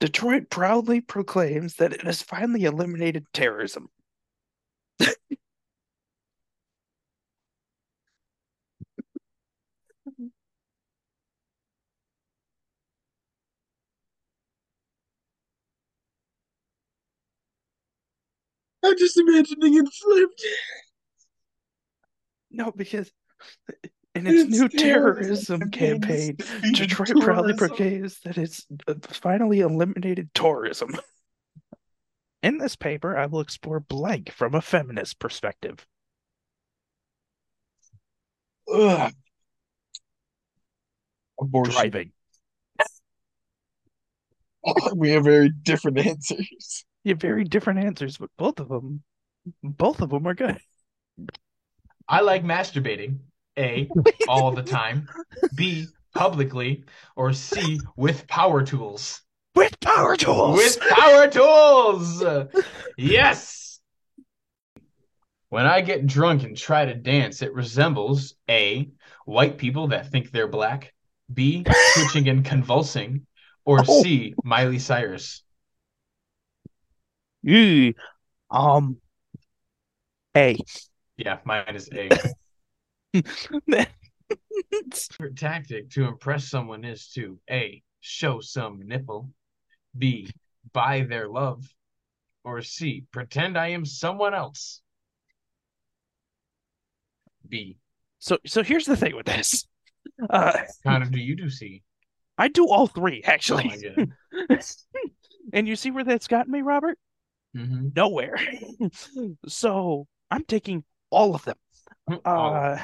Detroit proudly proclaims that it has finally eliminated terrorism. I'm just imagining it flipped. No, because in its new terrorism terrorism campaign, Detroit proudly proclaims that it's uh, finally eliminated tourism. In this paper, I will explore blank from a feminist perspective. Ugh. Abortion. Driving. We have very different answers. You have very different answers, but both of them, both of them are good. I like masturbating. A, all the time. B, publicly. Or C, with power tools. With power tools. With power tools! Yes! When I get drunk and try to dance, it resembles A, white people that think they're black, B, twitching and convulsing, or Oh. C, Miley Cyrus. Ew. Um. A. Yeah, mine is A. Favorite tactic to impress someone is to A, show some nipple, B, buy their love, or C, pretend I am someone else. B, so, so here's the thing with this. Uh, kind of do you do C? I do all three actually. my god. and you see where that's gotten me, Robert? hmm Nowhere. so I'm taking all of them. Uh,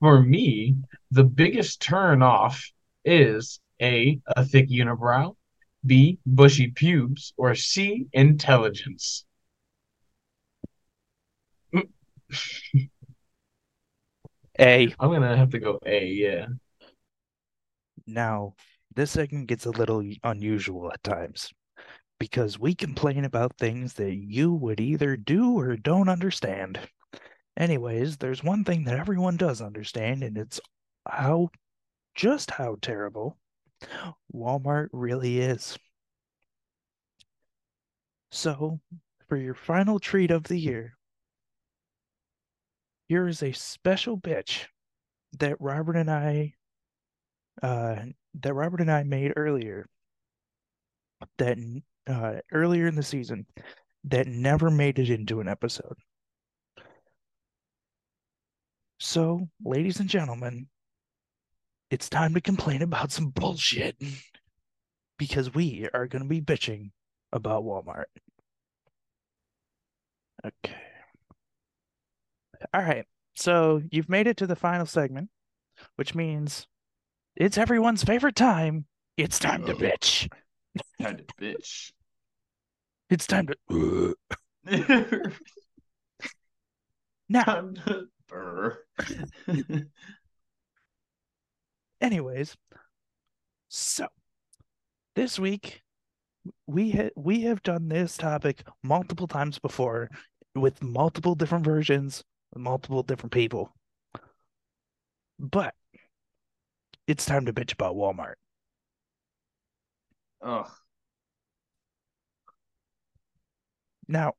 For me, the biggest turn off is A, a thick unibrow, B, bushy pubes, or C, intelligence. A. I'm gonna have to go A, yeah. Now, this segment gets a little unusual at times because we complain about things that you would either do or don't understand. Anyways, there's one thing that everyone does understand, and it's how just how terrible Walmart really is. So, for your final treat of the year, here is a special bitch that Robert and I uh, that Robert and I made earlier that uh, earlier in the season that never made it into an episode. So, ladies and gentlemen, it's time to complain about some bullshit because we are going to be bitching about Walmart. Okay. All right. So, you've made it to the final segment, which means it's everyone's favorite time. It's time to bitch. Kind of bitch. It's time to. Uh. now, to burr. anyways, so this week we ha- we have done this topic multiple times before with multiple different versions, multiple different people. But it's time to bitch about Walmart. Ugh. Now,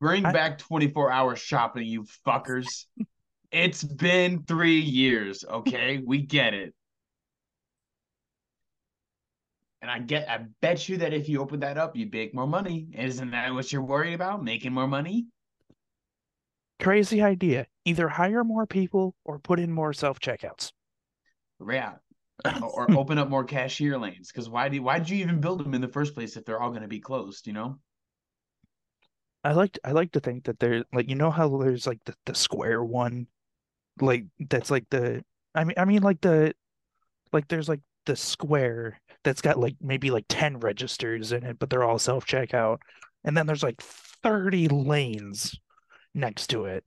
Bring I- back 24 hour shopping, you fuckers. It's been three years, okay? We get it. And I get I bet you that if you open that up, you'd make more money. Isn't that what you're worried about? Making more money? crazy idea. Either hire more people or put in more self-checkouts. Yeah. or open up more cashier lanes. Because why do why did you even build them in the first place if they're all gonna be closed, you know? I like I like to think that there like you know how there's like the, the square one like that's like the I mean I mean like the like there's like the square that's got like maybe like 10 registers in it but they're all self checkout and then there's like 30 lanes next to it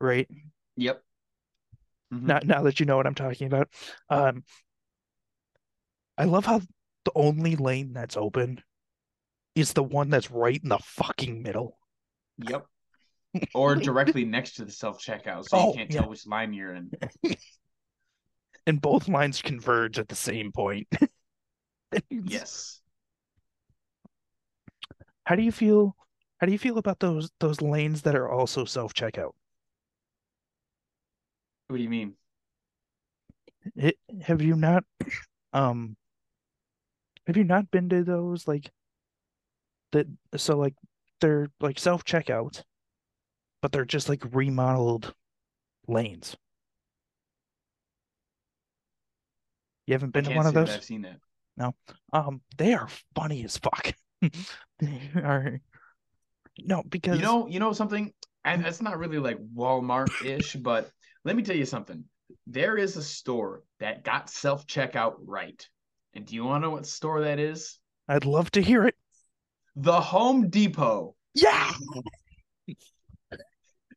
right Yep. Mhm. now now that you know what I'm talking about um I love how the only lane that's open is the one that's right in the fucking middle Yep. Or directly next to the self checkout, so Oh, you can't yeah. tell which line you're in. and both lines converge at the same point. Yes. How do you feel? How do you feel about those those lanes that are also self checkout? What do you mean? It, have you not um have you not been to those like that so like they're like self checkout but they're just like remodeled lanes. You haven't been to one of those? I've seen that. Um they are funny as fuck. They are no because You know, you know something, and it's not really like Walmart-ish, but let me tell you something. There is a store that got self-checkout right. And do you want to know what store that is? I'd love to hear it. The Home Depot. Yeah.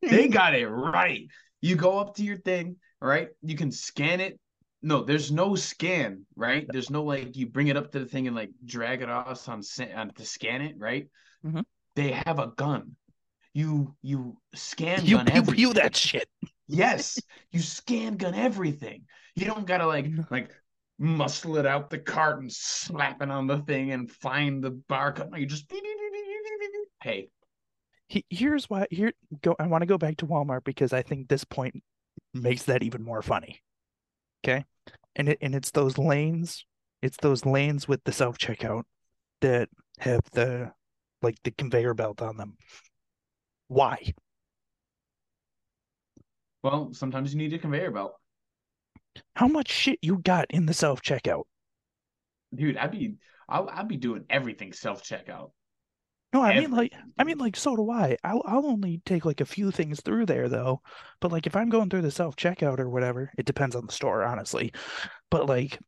They got it right. You go up to your thing, right? You can scan it. No, there's no scan, right? There's no like you bring it up to the thing and like drag it off on, on to scan it, right? Mhm. They have a gun. You you scan You gun pew pew that shit. Yes, you scan gun everything. You don't gotta like like muscle it out the cart and slap it on the thing and find the barcode. No, you just hey, here's why here go I want to go back to Walmart because I think this point mm-hmm. makes that even more funny. Okay? And it and it's those lanes, it's those lanes with the self checkout that have the like the conveyor belt on them. Why? well, sometimes you need a conveyor belt. How much shit you got in the self checkout? Dude, I'd be I'll I'd be doing everything self checkout. No, I mean like I mean like so do I. I'll I'll only take like a few things through there though. But like if I'm going through the self checkout or whatever, it depends on the store, honestly. But like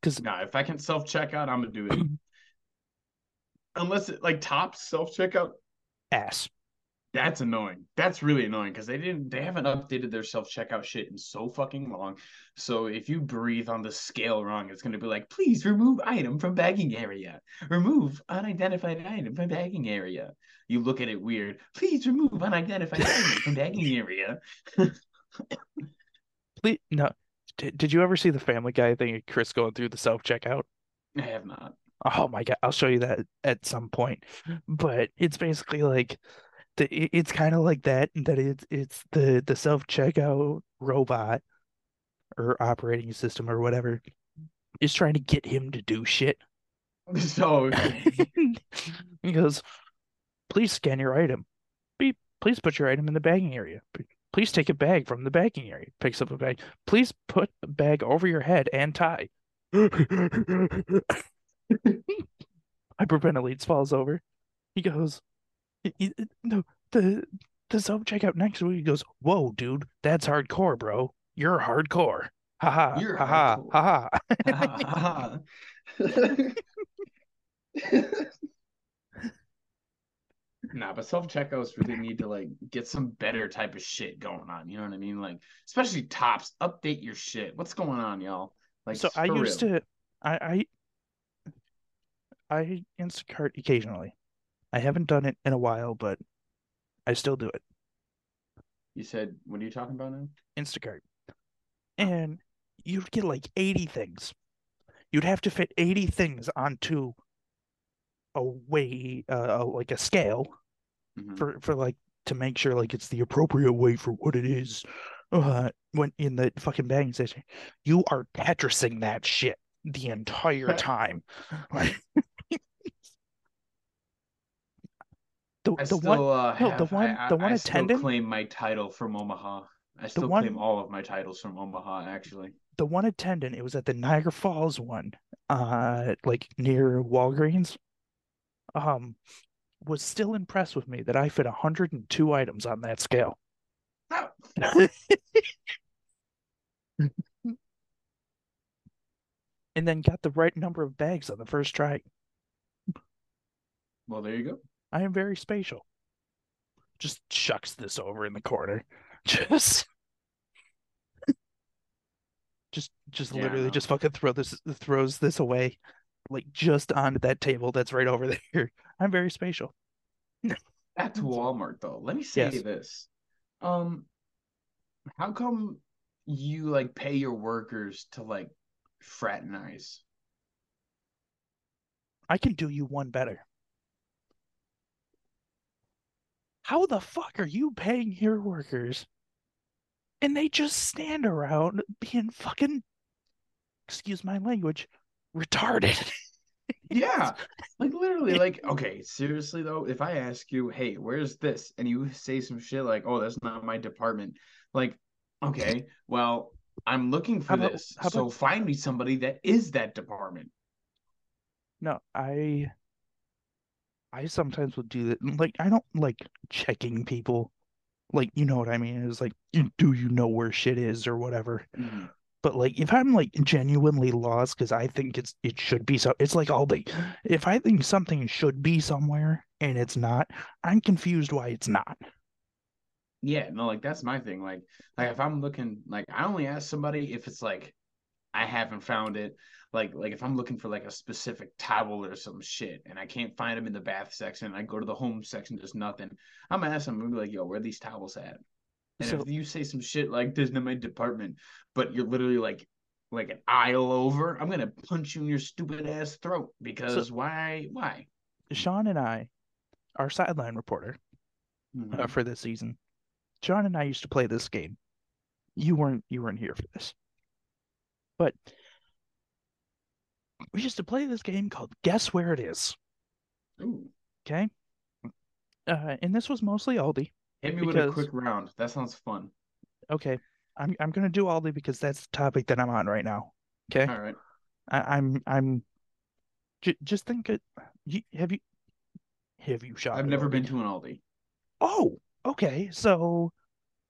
because No, if I can self checkout, I'm gonna do it. Unless it like top self checkout, ass. That's annoying. That's really annoying because they didn't they haven't updated their self checkout shit in so fucking long. So if you breathe on the scale wrong, it's gonna be like, please remove item from bagging area. Remove unidentified item from bagging area. You look at it weird. Please remove unidentified item from bagging area. Please, no. Did, did you ever see the Family Guy thing of Chris going through the self checkout? I have not. Oh my God, I'll show you that at some point. But it's basically like the it's kind of like that that it's it's the the self checkout robot or operating system or whatever is trying to get him to do shit. So He goes, please scan your item. Beep. Please put your item in the bagging area. Please take a bag from the bagging area. Picks up a bag. Please put a bag over your head and tie. Hyperventilates, falls over. He goes, "Y- y- no, the the self checkout next week. He goes, whoa, dude, that's hardcore, bro. You're hardcore. Ha ha. You're ha ha. hardcore. Ha ha. Nah, but self checkouts really need to like get some better type of shit going on. You know what I mean? Like, especially tops, update your shit. What's going on, y'all? Like, So I used real. to, I, I, I Instacart occasionally. I haven't done it in a while, but I still do it. You said, what are you talking about now? Instacart. And you'd get like 80 things. You'd have to fit 80 things onto a way, uh, like a scale Mhm. for, for like to make sure like it's the appropriate weight for what it is. Uh, when in the fucking bagging station, you are Tetrising that shit the entire time. Like the I the still one uh, no, have, the one- I, the one I still claim my title from Omaha. I still one- claim all of my titles from Omaha, actually. the one attendant, it was at the Niagara Falls one, uh, like near Walgreens, um, was still impressed with me that I fit 102 items on that scale. And then got the right number of bags on the first try. Well, there you go. I am very spatial. Just chucks this over in the corner. Just just just Yeah, literally just fucking throw this throws this away like just onto that table that's right over there. I'm very spatial. To Walmart though. Let me say Yes. this. Um how come you like pay your workers to like fraternize. I can do you one better. How the fuck are you paying your workers and they just stand around being fucking, excuse my language, retarded? Yeah, like literally, like okay, seriously though, if I ask you, hey, where's this, and you say some shit like, oh, that's not my department, like, okay, well, I'm looking for about- this, so about- find me somebody that is that department. No, I I sometimes will do that. Like I don't like checking people. Like you know what I mean? It's like, do you know where shit is or whatever. Mm-hmm. But like if I'm like genuinely lost because I think it's it should be so it's like all the if I think something should be somewhere and it's not, I'm confused why it's not. Yeah, no, like that's my thing. Like, like if I'm looking, like I only ask somebody if it's like I haven't found it. Like, like if I'm looking for like a specific towel or some shit, and I can't find them in the bath section, I go to the home section, there's nothing. I'm gonna ask them, I'm gonna be like, yo, where are these towels at? And So- if you say some shit like this in my department, but you're literally like like an aisle over, I'm gonna punch you in your stupid ass throat because why? Why? Sean and I, our sideline reporter Mhm. uh, for this season, Sean and I used to play this game. You weren't you weren't here for this. But we used to play this game called Guess Where It Is. Ooh, Okay. Uh, and this was mostly Aldi. hit me with a quick round. That sounds fun. Okay. I'm I'm gonna do Aldi because that's the topic that I'm on right now. Okay. All right. I, I'm I'm j just think it you, have you have you shot I've never Aldi? been to an Aldi. Oh, okay. So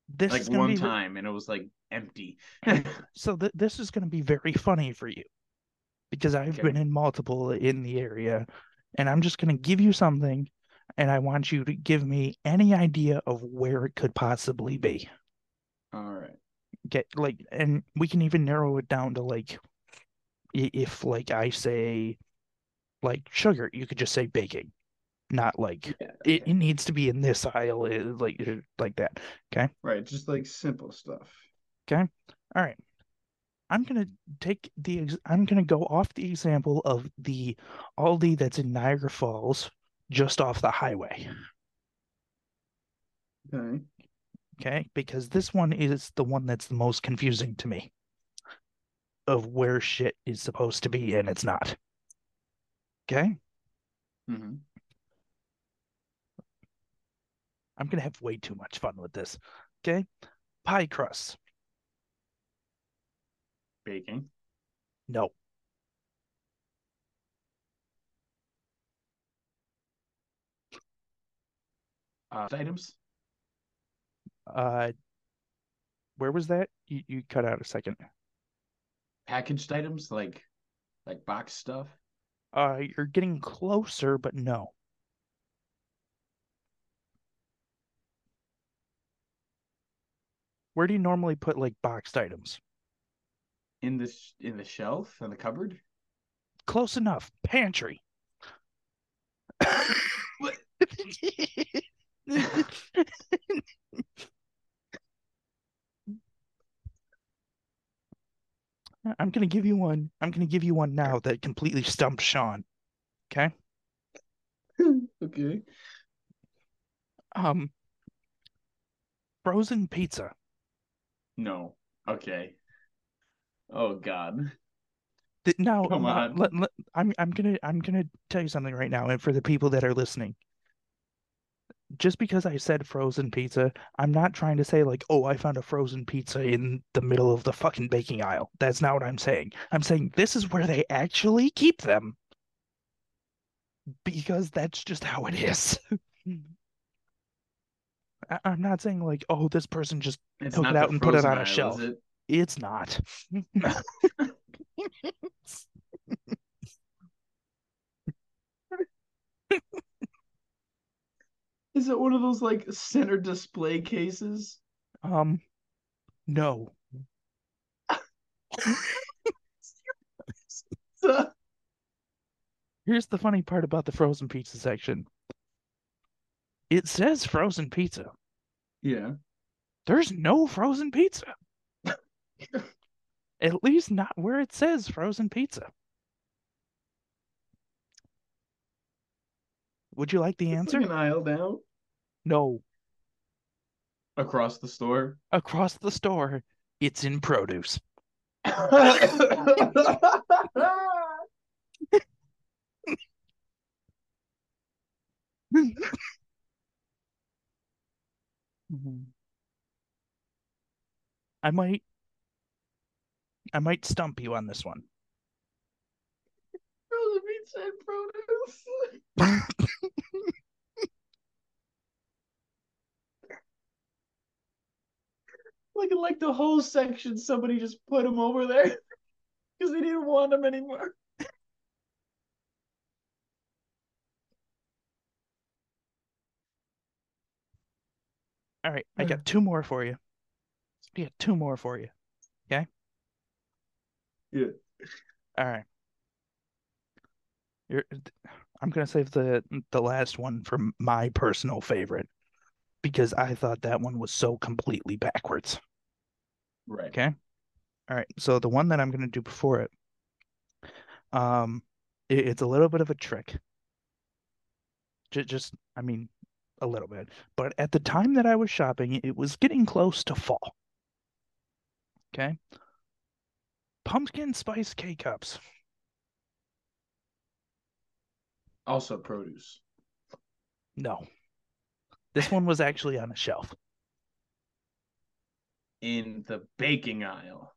this like is one be time and it was like empty. so th this is gonna be very funny for you because I've Okay. been in multiple in the area and I'm just gonna give you something and I want you to give me any idea of where it could possibly be. All right. get like and we can even narrow it down to like if like I say like sugar, you could just say baking. Not like Yeah. it, it needs to be in this aisle, eh, like like that. Okay. Right. Just like simple stuff. All right. I'm gonna take the ex- I'm gonna go off the example of the Aldi that's in Niagara Falls, just off the highway. Okay. Okay, because this one is the one that's the most confusing to me of where shit is supposed to be and it's not. Okay, Mm-hmm. I'm gonna have way too much fun with this. Okay, pie crust. Baking. No, Uh, items. uh, where was that? You you cut out a second. Packaged items like like box stuff. Uh, you're getting closer, but no. Where do you normally put like boxed items? In the sh- in the shelf in the cupboard. Close enough. Pantry. I'm gonna give you one. I'm gonna give you one now that completely stumped Sean. Okay. Okay. Um, frozen pizza. No. Okay. Oh God. Th- Now, Come on. let- let- I'm I'm gonna I'm gonna tell you something right now, and for the people that are listening, just because I said frozen pizza, I'm not trying to say like, oh, I found a frozen pizza in the middle of the fucking baking aisle. That's not what I'm saying. I'm saying this is where they actually keep them, because that's just how it is. I- I'm not saying like, oh, this person just It's Took it out and put it on a aisle, shelf. it? It's not. Is it one of those like center display cases? Um, no. Here's the funny part about the frozen pizza section. It says frozen pizza. Yeah. There's no frozen pizza. At least not where it says frozen pizza. Would you like the answer? Like an aisle down No. across the store. Across the store, it's in produce. I might I might stump you on this one. Frozen and produce. Like like the whole section, somebody just put them over there because they didn't want them anymore. All right, I got two more for you. Got two more for you. Okay? Yeah. All right. You're, I'm gonna save the the last one for my personal favorite because I thought that one was so completely backwards. Right. Okay. All right. So the one that I'm gonna do before it, um, it, it's a little bit of a trick. Just, just, I mean, a little bit. But at the time that I was shopping, it was getting close to fall. Okay. Pumpkin spice K cups. Also produce. No. This one was actually on a shelf. In the baking aisle.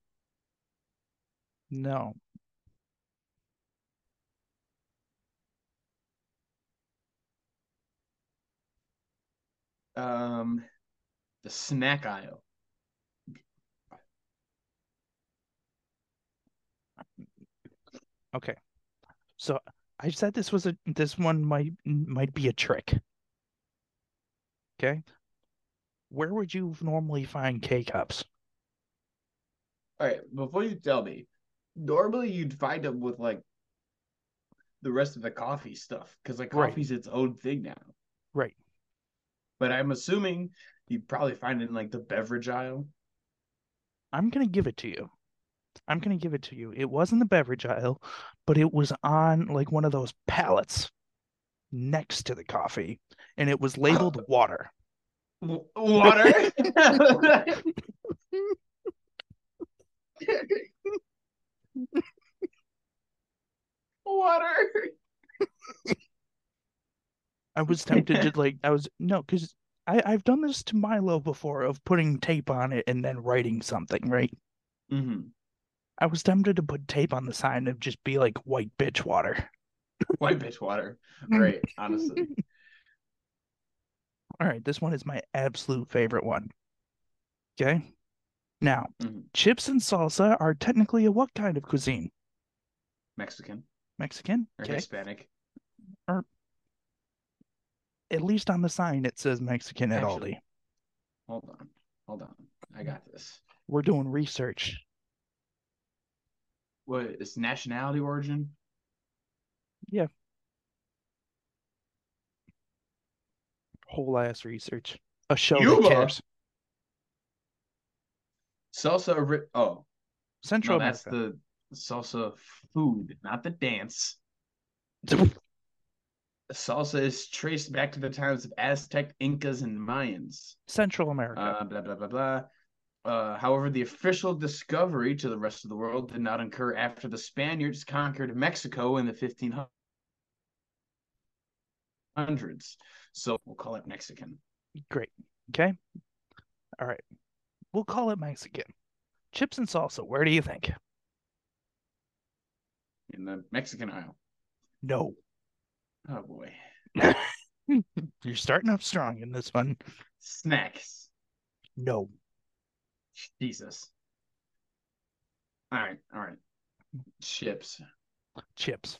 No. Um the snack aisle. Okay. So I said this was a this one might might be a trick. Okay. Where would you normally find K cups? All right, before you tell me, normally you'd find them with like the rest of the coffee stuff because like Right. coffee's its own thing now. Right. But I'm assuming you'd probably find it in like the beverage aisle. I'm gonna give it to you. I'm gonna give it to you. It wasn't the beverage aisle, but it was on like one of those pallets next to the coffee, and it was labeled water. Water. Water. I was tempted to like I was no, because I I've done this to Milo before of putting tape on it and then writing something, right? hmm I was tempted to put tape on the sign and just be like white bitch water. White bitch water. Great, honestly. All right, this one is my absolute favorite one. Okay. Now, Mhm. chips and salsa are technically a what kind of cuisine? Mexican Mexican? or Okay. Hispanic. Or at least on the sign it says Mexican at Actually- Aldi. Hold on. Hold on. I got this. We're doing research. What is nationality origin? Yeah. Whole ass research. A show Cuba. that cares. Salsa oh Central no, that's the salsa food, not the dance. Salsa is traced back to the times of Aztec, Incas, and Mayans. Central America. Uh, blah blah blah blah. Uh, however, the official discovery to the rest of the world did not occur after the Spaniards conquered Mexico in the 1500s. So we'll call it Mexican. Great. Okay. All right. We'll call it Mexican. Chips and salsa. Where do you think? In the Mexican aisle. No. Oh boy. You're starting off strong in this one. Snacks. No. Jesus. All right, all right. Chips. Chips.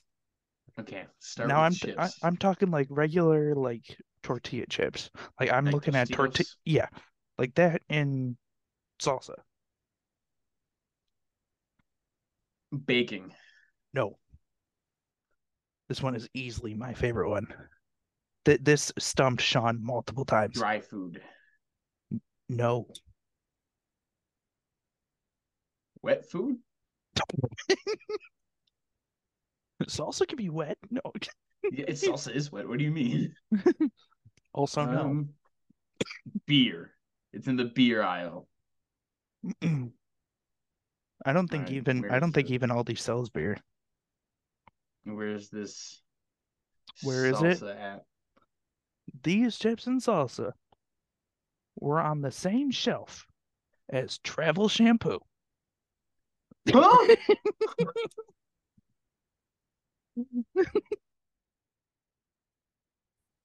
Okay, start now with I'm chips. I, I'm talking like regular like tortilla chips. Like I'm Like looking at tortilla. Yeah, like that in salsa. Baking. No. This one is easily my favorite one. Th- this stumped Sean multiple times. Dry food. No. Wet food? Salsa can be wet. No. Yeah, it's salsa is wet. What do you mean? Also no. Um, beer. It's in the beer aisle. I don't think Alright, even I don't think the- even Aldi sells beer. Where's this? Where is it? At? These chips and salsa were on the same shelf as travel shampoo.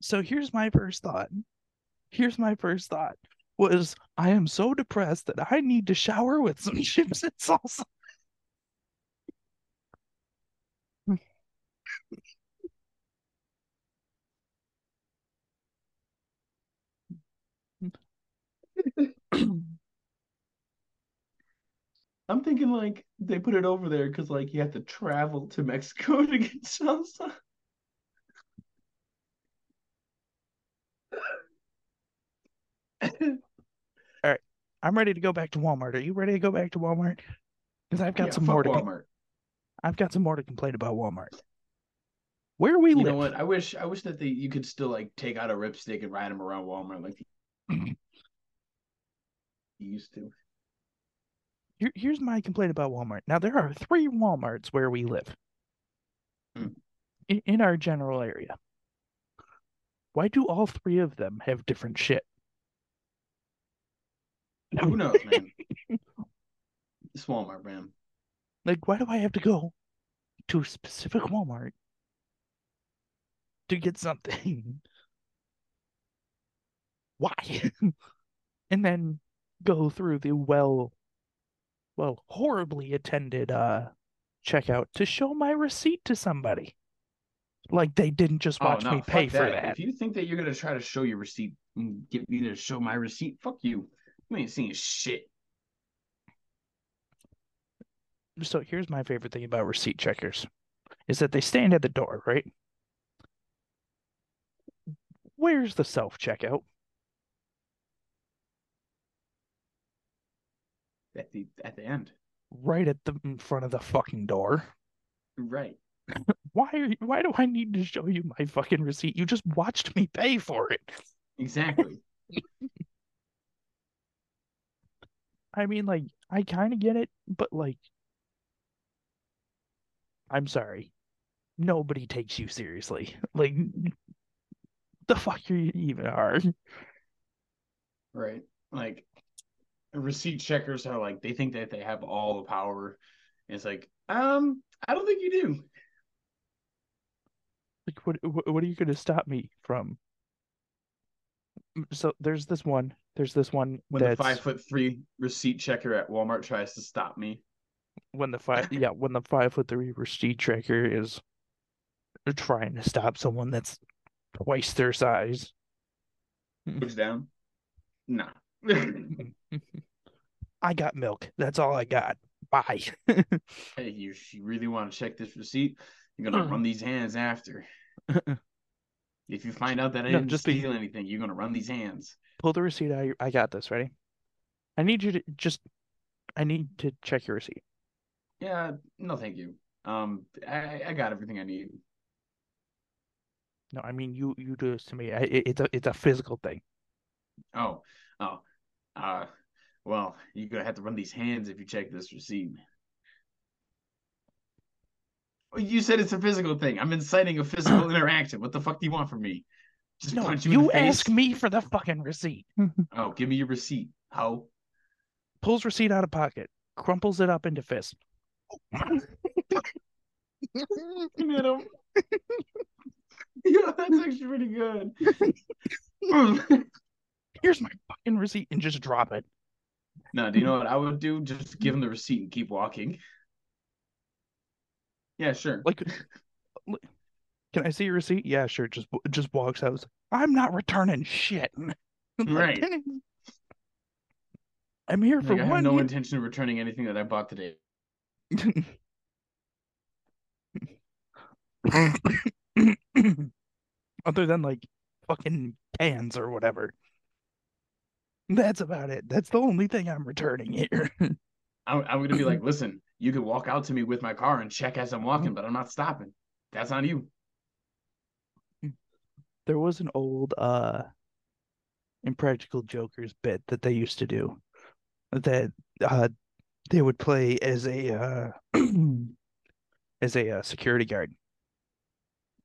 So here's my first thought. Here's my first thought was I am so depressed that I need to shower with some chips and salsa. I'm thinking like they put it over there because like you have to travel to Mexico to get salsa. All right, I'm ready to go back to Walmart. Are you ready to go back to Walmart? Because I've got Yeah, some more to com- Walmart. I've got some more to complain about Walmart. Where are we You live. know what? I wish I wish that they you could still like take out a ripstick and ride them around Walmart like you used to. Here, here's my complaint about Walmart. Now there are three Walmarts where we live. Hmm. In, in our general area. Why do all three of them have different shit? Who knows, man? It's Walmart, man. Like, why do I have to go to a specific Walmart to get something? Why? and then go through the well, well, horribly attended uh checkout to show my receipt to somebody. Like they didn't just watch oh, no, me pay fuck for that. that. If you think that you're gonna try to show your receipt and get me to show my receipt, fuck you. You ain't seeing shit. So here's my favorite thing about receipt checkers is that they stand at the door, right? Where's the self checkout? At the at the end. Right at the in front of the fucking door. Right. Why are you, why do I need to show you my fucking receipt? You just watched me pay for it. Exactly. I mean, like, I kind of get it, but like, I'm sorry. Nobody takes you seriously. Like, the fuck you even are. right. Like receipt checkers are like they think that they have all the power. And it's like, um, I don't think you do. Like, what, what, what are you going to stop me from? So there's this one. There's this one When that's the five foot three receipt checker at Walmart tries to stop me. when the five yeah when the five foot three receipt checker is trying to stop someone that's twice their size. Push down. Nah. I got milk. That's all I got. Bye. hey, you, you really want to check this receipt? You're gonna run these hands after. If you find out that I No, didn't just be- steal anything, you're gonna run these hands. Pull the receipt out. I got this. Ready? I need you to just. I need to check your receipt. Yeah, no, thank you. Um, I, I got everything I need. No, I mean you. You do this to me. I, it, it's a. It's a physical thing. Oh, oh, uh, well, you're gonna have to run these hands if you check this receipt. You said it's a physical thing. I'm inciting a physical interaction. What the fuck do you want from me? Just No, punch you, in you the face? ask me for the fucking receipt. Oh, give me your receipt. How? Pulls receipt out of pocket, crumples it up into fist. Hit him. yeah, that's actually pretty good. Here's my fucking receipt, and just drop it. No, do you know what I would do? Just give him the receipt and keep walking. Yeah, sure. Like, can I see your receipt? Yeah, sure. Just just walks out. I'm not returning shit. Right. I'm here for Like, I have no year- intention of returning anything that I bought today. Other than like fucking cans or whatever. That's about it. That's the only thing I'm returning here. I'm, I'm gonna be like, listen, you can walk out to me with my car and check as I'm walking, but I'm not stopping. That's on you. There was an old uh Impractical Jokers bit that they used to do that uh they would play as a uh as a uh, security guard.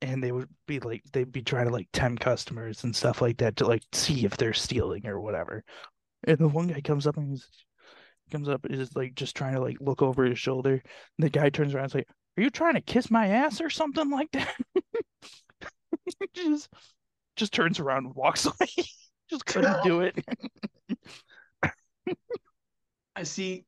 And they would be like they'd be trying to like tempt customers and stuff like that to like see if they're stealing or whatever. And the one guy comes up and he's comes up is like just trying to like look over his shoulder. And the guy turns around and is like, Are you trying to kiss my ass or something like that? just just turns around and walks away. just couldn't do it. I see.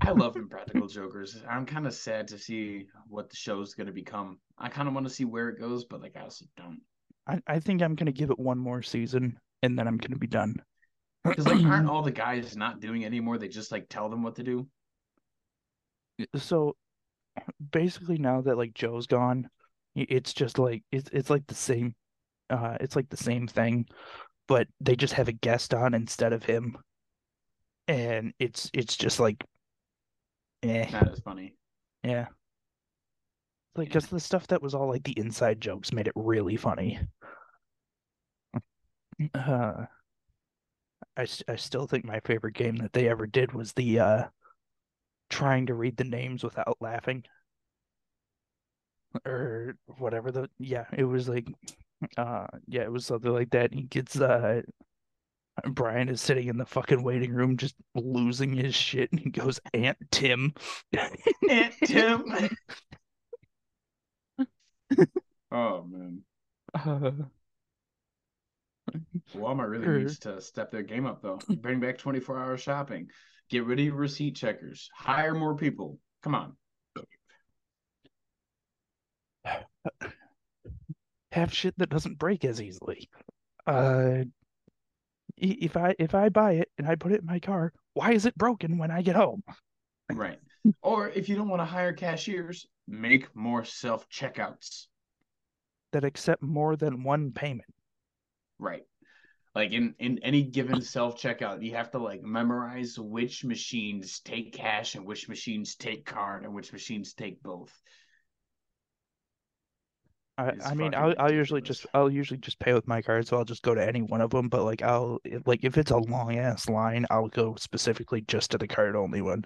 I love Impractical Jokers. I'm kind of sad to see what the show's gonna become. I kind of want to see where it goes, but like I also don't. I, I think I'm gonna give it one more season and then I'm gonna be done. Because like, aren't all the guys not doing it anymore? They just like tell them what to do. So basically now that like Joe's gone, it's just like it's it's like the same uh it's like the same thing, but they just have a guest on instead of him. And it's it's just like eh, That is funny. yeah. Like because the stuff that was all like the inside jokes made it really funny. Uh I, I still think my favorite game that they ever did was the uh trying to read the names without laughing or whatever the yeah it was like uh yeah it was something like that he gets uh Brian is sitting in the fucking waiting room just losing his shit and he goes Aunt Tim Aunt Tim. oh man, uh, Walmart really Sure. needs to step their game up though. Bring back 24 hour shopping. Get rid of your receipt checkers. Hire more people. Come on. have shit that doesn't break as easily uh i- if I if I buy it and I put it in my car why is it broken when I get home Right. or if you don't want to hire cashiers, make more self checkouts. that accept more than one payment Right. Like in in any given self checkout, you have to like memorize which machines take cash and which machines take card and which machines take both. I, I mean, I'll I'll usually just I'll usually just pay with my card, so I'll just go to any one of them. But like I'll like if it's a long ass line, I'll go specifically just to the card only one.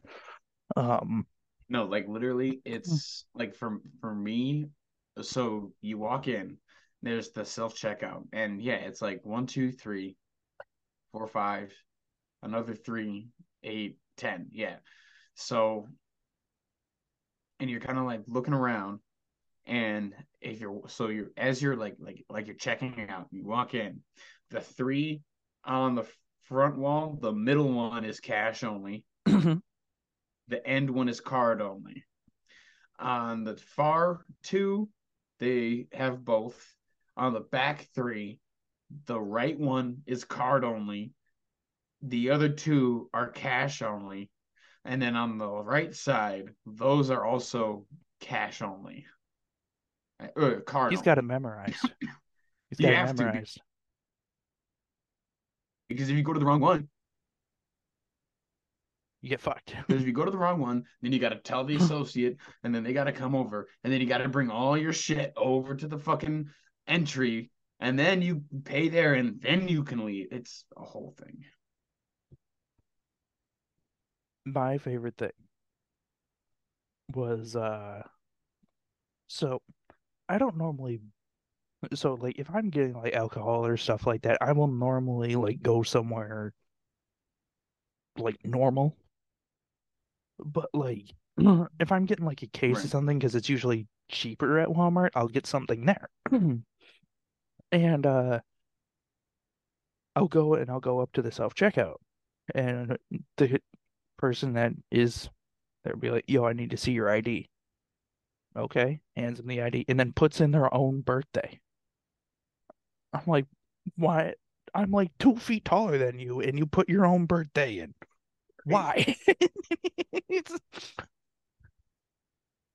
Um, No, like literally, it's like for for me. So you walk in, there's the self checkout, and yeah, it's like one, two, three, four, five, another three, eight, ten. Yeah. So, and you're kind of like looking around, and if you're so you're as you're like like like you're checking out, you walk in, the three on the front wall, the middle one is cash only mm-hmm. the end one is card only. On the far two, they have both. On the back three, the right one is card only. The other two are cash only. And then on the right side, those are also cash only. Uh, card he's got it memorized. He's You got it to, be- because if you go to the wrong one, You get fucked. Because if you go to the wrong one, then you got to tell the associate, and then they got to come over, and then you got to bring all your shit over to the fucking entry, and then you pay there, and then you can leave. It's a whole thing. My favorite thing was uh so I don't normally so like if I'm getting like alcohol or stuff like that, I will normally like go somewhere like normal. But like if I'm getting like a case Right. of something because it's usually cheaper at Walmart, I'll get something there. And uh I'll go and I'll go up to the self-checkout and the person that is They'll be like, yo, I need to see your ID. Okay, hands them the ID and then puts in their own birthday. I'm like, why? I'm like two feet taller than you and you put your own birthday in. Why?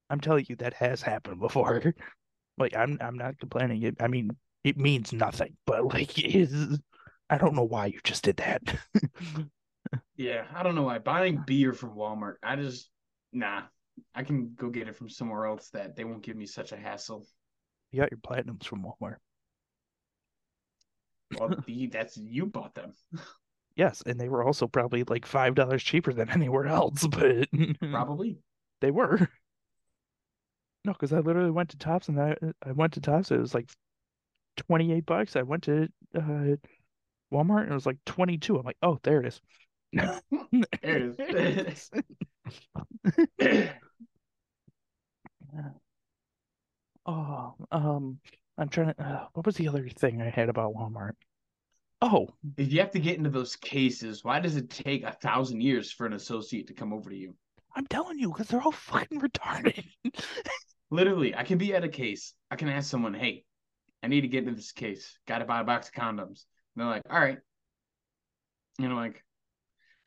I'm telling you, that has happened before. Like, I'm I'm not complaining. It, I mean, it means nothing, but like, is, I don't know why you just did that. Yeah, I don't know why. Buying beer from Walmart, I just nah. I can go get it from somewhere else that they won't give me such a hassle. You got your platinums from Walmart. Well, the, that's you bought them. Yes, and they were also probably like five dollars cheaper than anywhere else, but Probably. they were. No, because I literally went to Tops and I I went to Tops. It was like twenty eight bucks. I went to uh, Walmart and it was like twenty two. I'm like, oh, there it is. There it is. Oh, um, I'm trying to. Uh, what was the other thing I had about Walmart? Oh, if you have to get into those cases, why does it take a thousand years for an associate to come over to you? I'm telling you, because they're all fucking retarded. Literally, I can be at a case. I can ask someone, "Hey, I need to get into this case. Got to buy a box of condoms." And they're like, "All right." And I'm like,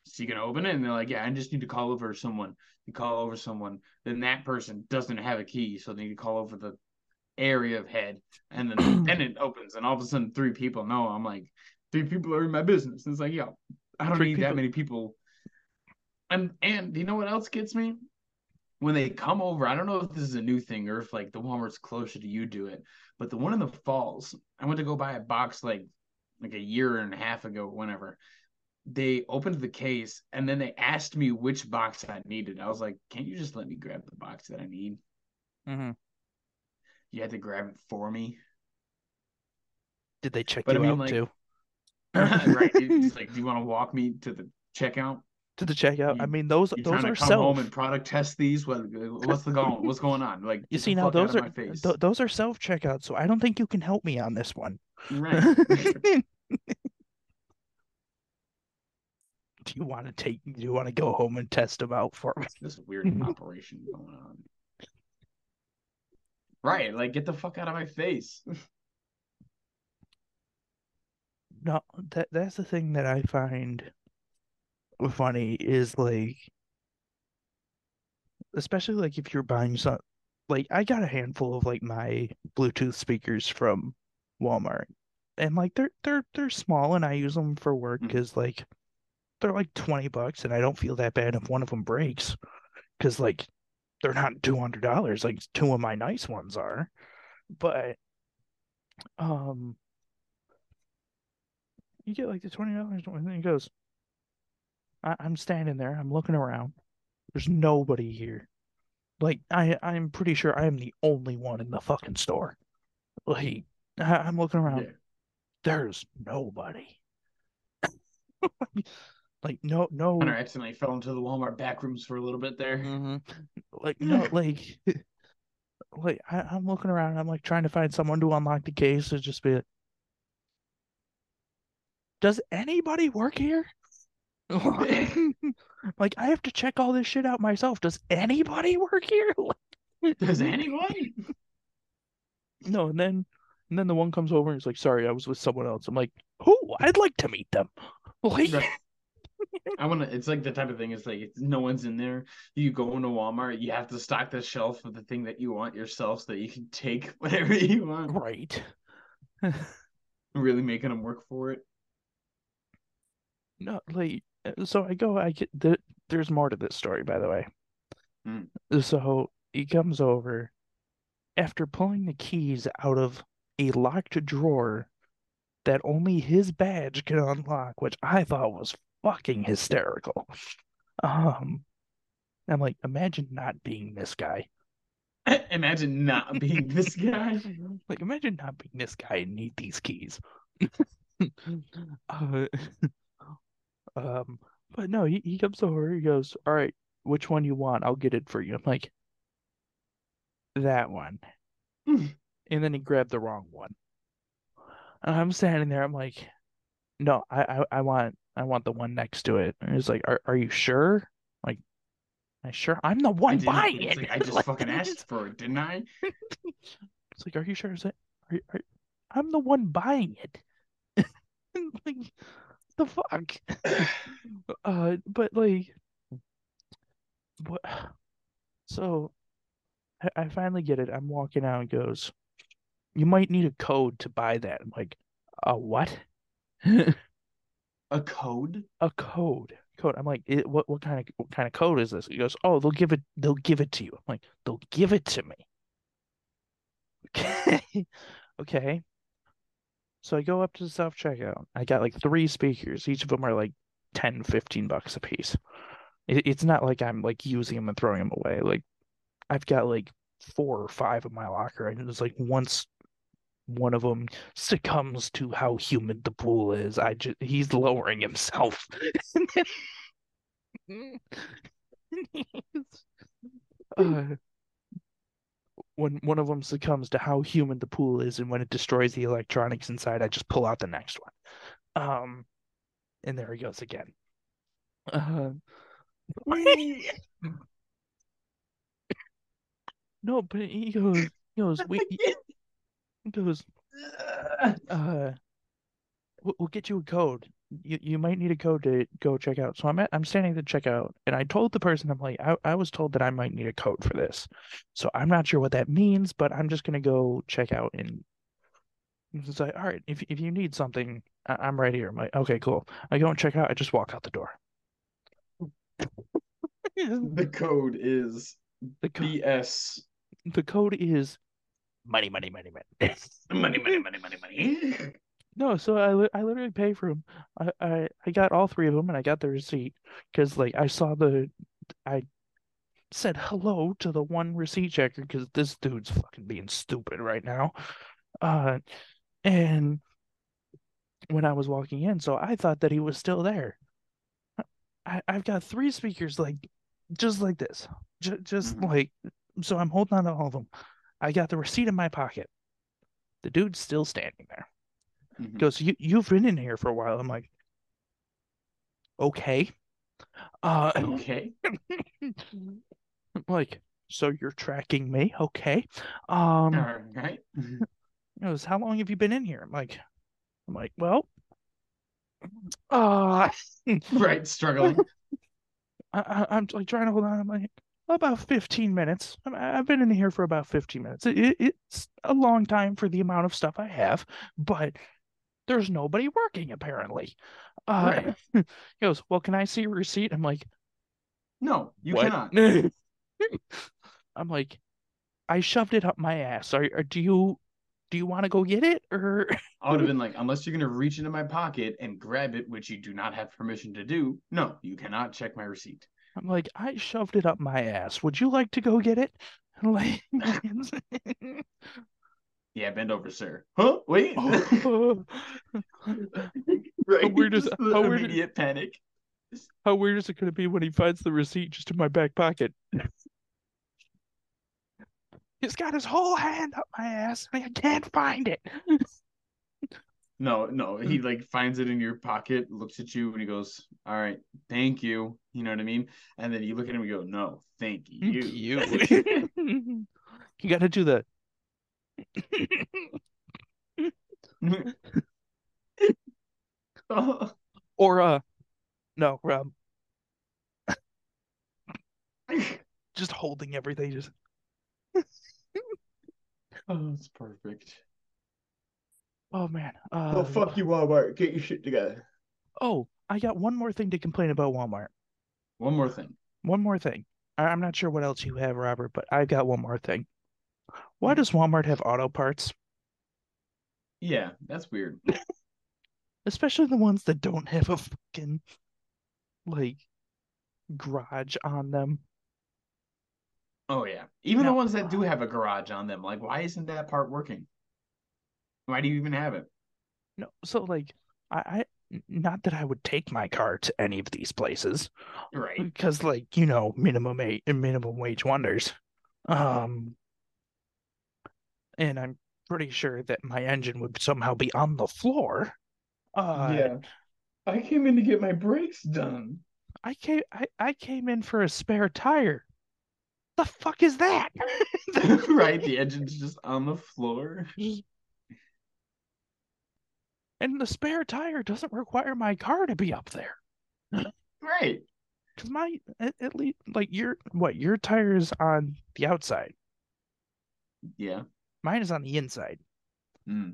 "So you gonna open it?" And they're like, "Yeah, I just need to call over someone." You call over someone, then that person doesn't have a key, so they need to call over the area of head, and then then it opens, and all of a sudden three people know. I'm like, three people are in my business. And it's like, yo, I don't Three need people- that many people. And and you know what else gets me? When they come over, I don't know if this is a new thing or if like the Walmart's closer to you do it, but the one in the falls, I went to go buy a box like like a year and a half ago, whenever. They opened the case and then they asked me which box I needed. I was like, Can't you just let me grab the box that I need? Mm-hmm. You had to grab it for me. Did they check But I you mean, out like- too? right. It's like, do you want to walk me to the checkout? To the checkout? I mean, those You those are to come home self. and product test these? What what's the going what's going on? Like You see now those are th- those are self checkout, so I don't think you can help me on this one. right. Do you want to take? Do you want to go home and test them out for me? this weird operation going on. Right, like get the fuck out of my face. No, that that's the thing that I find funny is like, especially like if you're buying some, like I got a handful of like my Bluetooth speakers from Walmart, and like they're they're they're small and I use them for work mm. because like they're like 20 bucks and I don't feel that bad if one of them breaks because like they're not $200 like two of my nice ones are, but um. You get like the twenty dollars, and then he goes. I, I'm standing there. I'm looking around. There's nobody here. Like I, I'm pretty sure I am the only one in the fucking store. Like I, I'm looking around. Yeah. There's nobody. like no, no. Hunter accidentally fell into the Walmart back rooms for a little bit there. Mhm. Like no, like, like I, I'm looking around. I'm like trying to find someone to unlock the case to just be. like, Does anybody work here? like I have to check all this shit out myself. Does anybody work here? Does anyone? No, and then and then the one comes over and he's like, "Sorry, I was with someone else." I'm like, "Who? I'd like to meet them." Like, Right. I want to. It's like the type of thing. It's like if no one's in there. You go into Walmart. You have to stock the shelf with the thing that you want yourself, so that you can take whatever you want. right. Really making them work for it. No, like uh, so I go, I get the there's more to this story, by the way. Hmm. So he comes over after pulling the keys out of a locked drawer that only his badge can unlock, which I thought was fucking hysterical. Um, I'm like, imagine not being this guy. Imagine not being this guy. Like, imagine not being this guy and need these keys. uh, um, but no, he, he comes over, he goes, All right, which one you want? I'll get it for you. I'm like, that one. And then he grabbed the wrong one. And I'm standing there, I'm like, no, I, I, I want I want the one next to it. And he's like, Are are you sure? Like, I sure I'm the one buying it. like, I just Like, fucking asked for it, didn't I? It's like, are you sure? Is it? Are, are, I'm the one buying it. like, the fuck? uh, but like, what? So, I, I finally get it. I'm walking out and goes, you might need a code to buy that. I'm like, a what? A code? a code. code. I'm like, "It- what what kind of what kind of code is this? He goes, oh, they'll give it they'll give it to you. I'm like, they'll give it to me. Okay, okay. So I go up to the self checkout. I got like three speakers. Each of them are like 10, 15 bucks a piece. It, it's not like I'm like using them and throwing them away. Like I've got like four or five in my locker, and it's like once one of them succumbs to how humid the pool is, I just he's lowering himself. uh, when one of them succumbs to how humid the pool is, and when it destroys the electronics inside, I just pull out the next one. Um, and there he goes again. Uh, no, but he goes, he goes, we, goes, uh, we'll, we'll get you a code. You you might need a code to go check out. So I'm at, I'm standing at the checkout, and I told the person I'm like, I, I was told that I might need a code for this. So I'm not sure what that means, but I'm just gonna go check out and it's like, all right, if if you need something, I, I'm right here. I'm like, okay, cool. I go and check out. I just walk out the door. The code is The co- BS. the code is money, money, money, money. Money, money, money, money, money. No, so I li- I literally pay for them. I, I I got all three of them and I got the receipt because like I saw the I said hello to the one receipt checker because this dude's fucking being stupid right now. Uh, and when I was walking in, so I thought that he was still there. I I've got three speakers like just like this, just just Mhm. like so. I'm holding on to all of them. I got the receipt in my pocket. The dude's still standing there Mhm. goes, you you've been in here for a while. I'm like, okay. Uh, Okay. Like, so you're tracking me? Okay. Um, All right. he goes, how long have you been in here? I'm like, I'm like, well, uh, Right. Struggling. I, I, I'm like trying to hold on. I'm like, about 15 minutes. I've been in here for about 15 minutes. It, it, it's a long time for the amount of stuff I have, but there's nobody working apparently. Uh, he goes, well, can I see your receipt? I'm like, No, you what? cannot. I'm like, I shoved it up my ass. Are, are do you do you want to go get it or I would have been like, unless you're gonna reach into my pocket and grab it, which you do not have permission to do, no, you cannot check my receipt. I'm like, I shoved it up my ass. Would you like to go get it? And like, Yeah, bend over, sir. Huh? Wait. oh, oh. right. How weird is- how weird- immediate panic. how weird is it going to be when he finds the receipt just in my back pocket? He's got his whole hand up my ass and I can't find it. No, no, he like finds it in your pocket, looks at you, and he goes, "All right, thank you." You know what I mean? And then you look at him and go, "No, thank you." You. you got to do that. Or uh, no, um, just holding everything. Just oh, it's perfect. Oh man. Uh, Oh, fuck you, Walmart. Get your shit together. Oh, I got one more thing to complain about Walmart. One more thing. One more thing. I- I'm not sure what else you have, Robert, but I've got one more thing. Why does Walmart have auto parts, Yeah, that's weird. especially the ones that don't have a fucking like garage on them? Oh yeah. Even the ones that do have a garage on them, like why isn't that part working? Why do you even have it? No, so like I, I not that I would take my car to any of these places Right. because like you know minimum a minimum wage wonders. Um, and I'm pretty sure that my engine would somehow be on the floor. Uh, yeah, I came in to get my brakes done. I came I, I came in for a spare tire. The fuck is that? right, the engine's just on the floor. And the spare tire doesn't require my car to be up there. Right. Cause my at, at least like your what your tire is on the outside. Yeah. Mine is on the inside. Mm.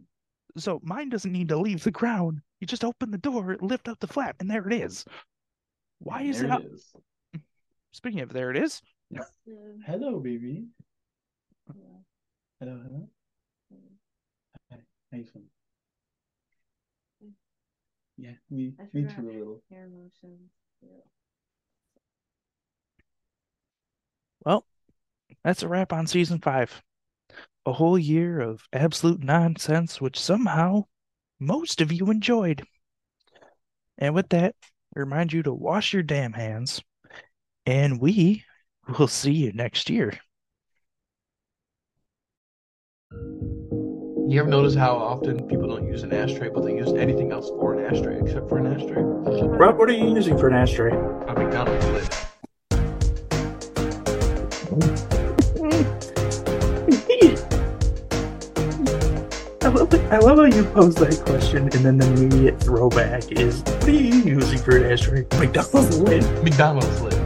So mine doesn't need to leave the ground. You just open the door, lift up the flap, and there it is. Why is there it? Out- it is. Speaking of, there it is. Hello, baby. Hello, hello. Hi, how you feeling? Yeah, me, I me forgot. too a little. Hair emotions. Well, that's a wrap on season five. A whole year of absolute nonsense, which somehow most of you enjoyed. And with that, I remind you to wash your damn hands, and we will see you next year. You ever notice how often people don't use an ashtray, but they use anything else for an ashtray except for an ashtray? Rob, what are you using for an ashtray? A McDonald's lid. I love, it. I love how you pose that question, and then the immediate throwback is, "What are you using for an ashtray?" McDonald's lid. McDonald's lid.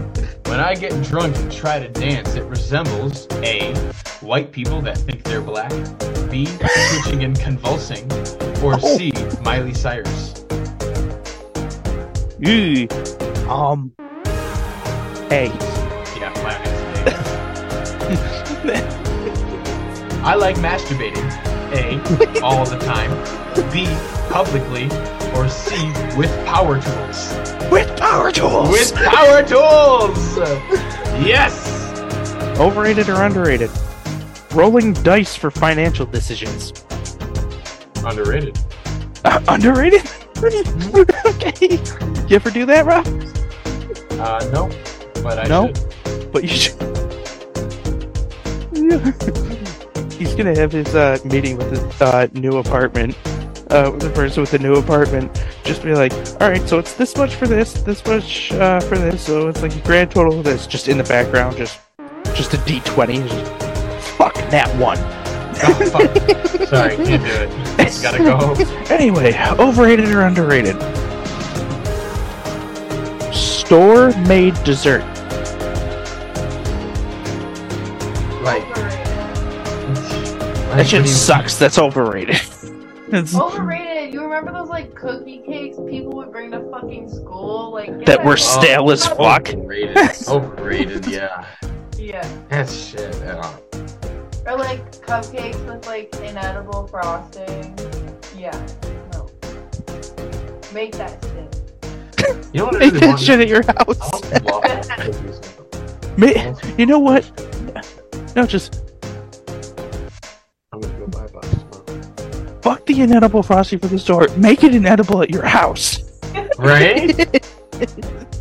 When I get drunk and try to dance, it resembles A. White people that think they're black, B. Twitching and convulsing, or C. Miley Cyrus. Ooh. Um. A. Yeah, my. I like masturbating. A. All the time. B. Publicly. Or C. With power tools. With power tools. With power tools! Yes! Overrated or underrated? Rolling dice for financial decisions. Underrated. Uh, underrated? okay. You ever do that, Rob? Uh, no. But I No? should. But you should. He's gonna have his uh, meeting with his uh, new apartment. Uh, the person with the new apartment, just be like, all right, so it's this much for this, this much uh, for this, so it's like a grand total of this, just in the background, just, just a D twenty. Fuck that one. Oh, fuck. Sorry, can't do it. Gotta go. Anyway, overrated or underrated? Store made dessert. Like, That shit sucks. That's overrated. It's- Overrated. You remember those like cookie cakes people would bring to fucking school? Like get that were oh, of- stale as fuck. Overrated. Overrated, yeah. Yeah. That's shit. Yeah. Or like cupcakes with like inedible frosting. Yeah. No. Make that shit. You know what I Make that shit at your house. want waffle cookies. Ma- You know what? No, just fuck the inedible frosty for the store. Make it inedible at your house. Right?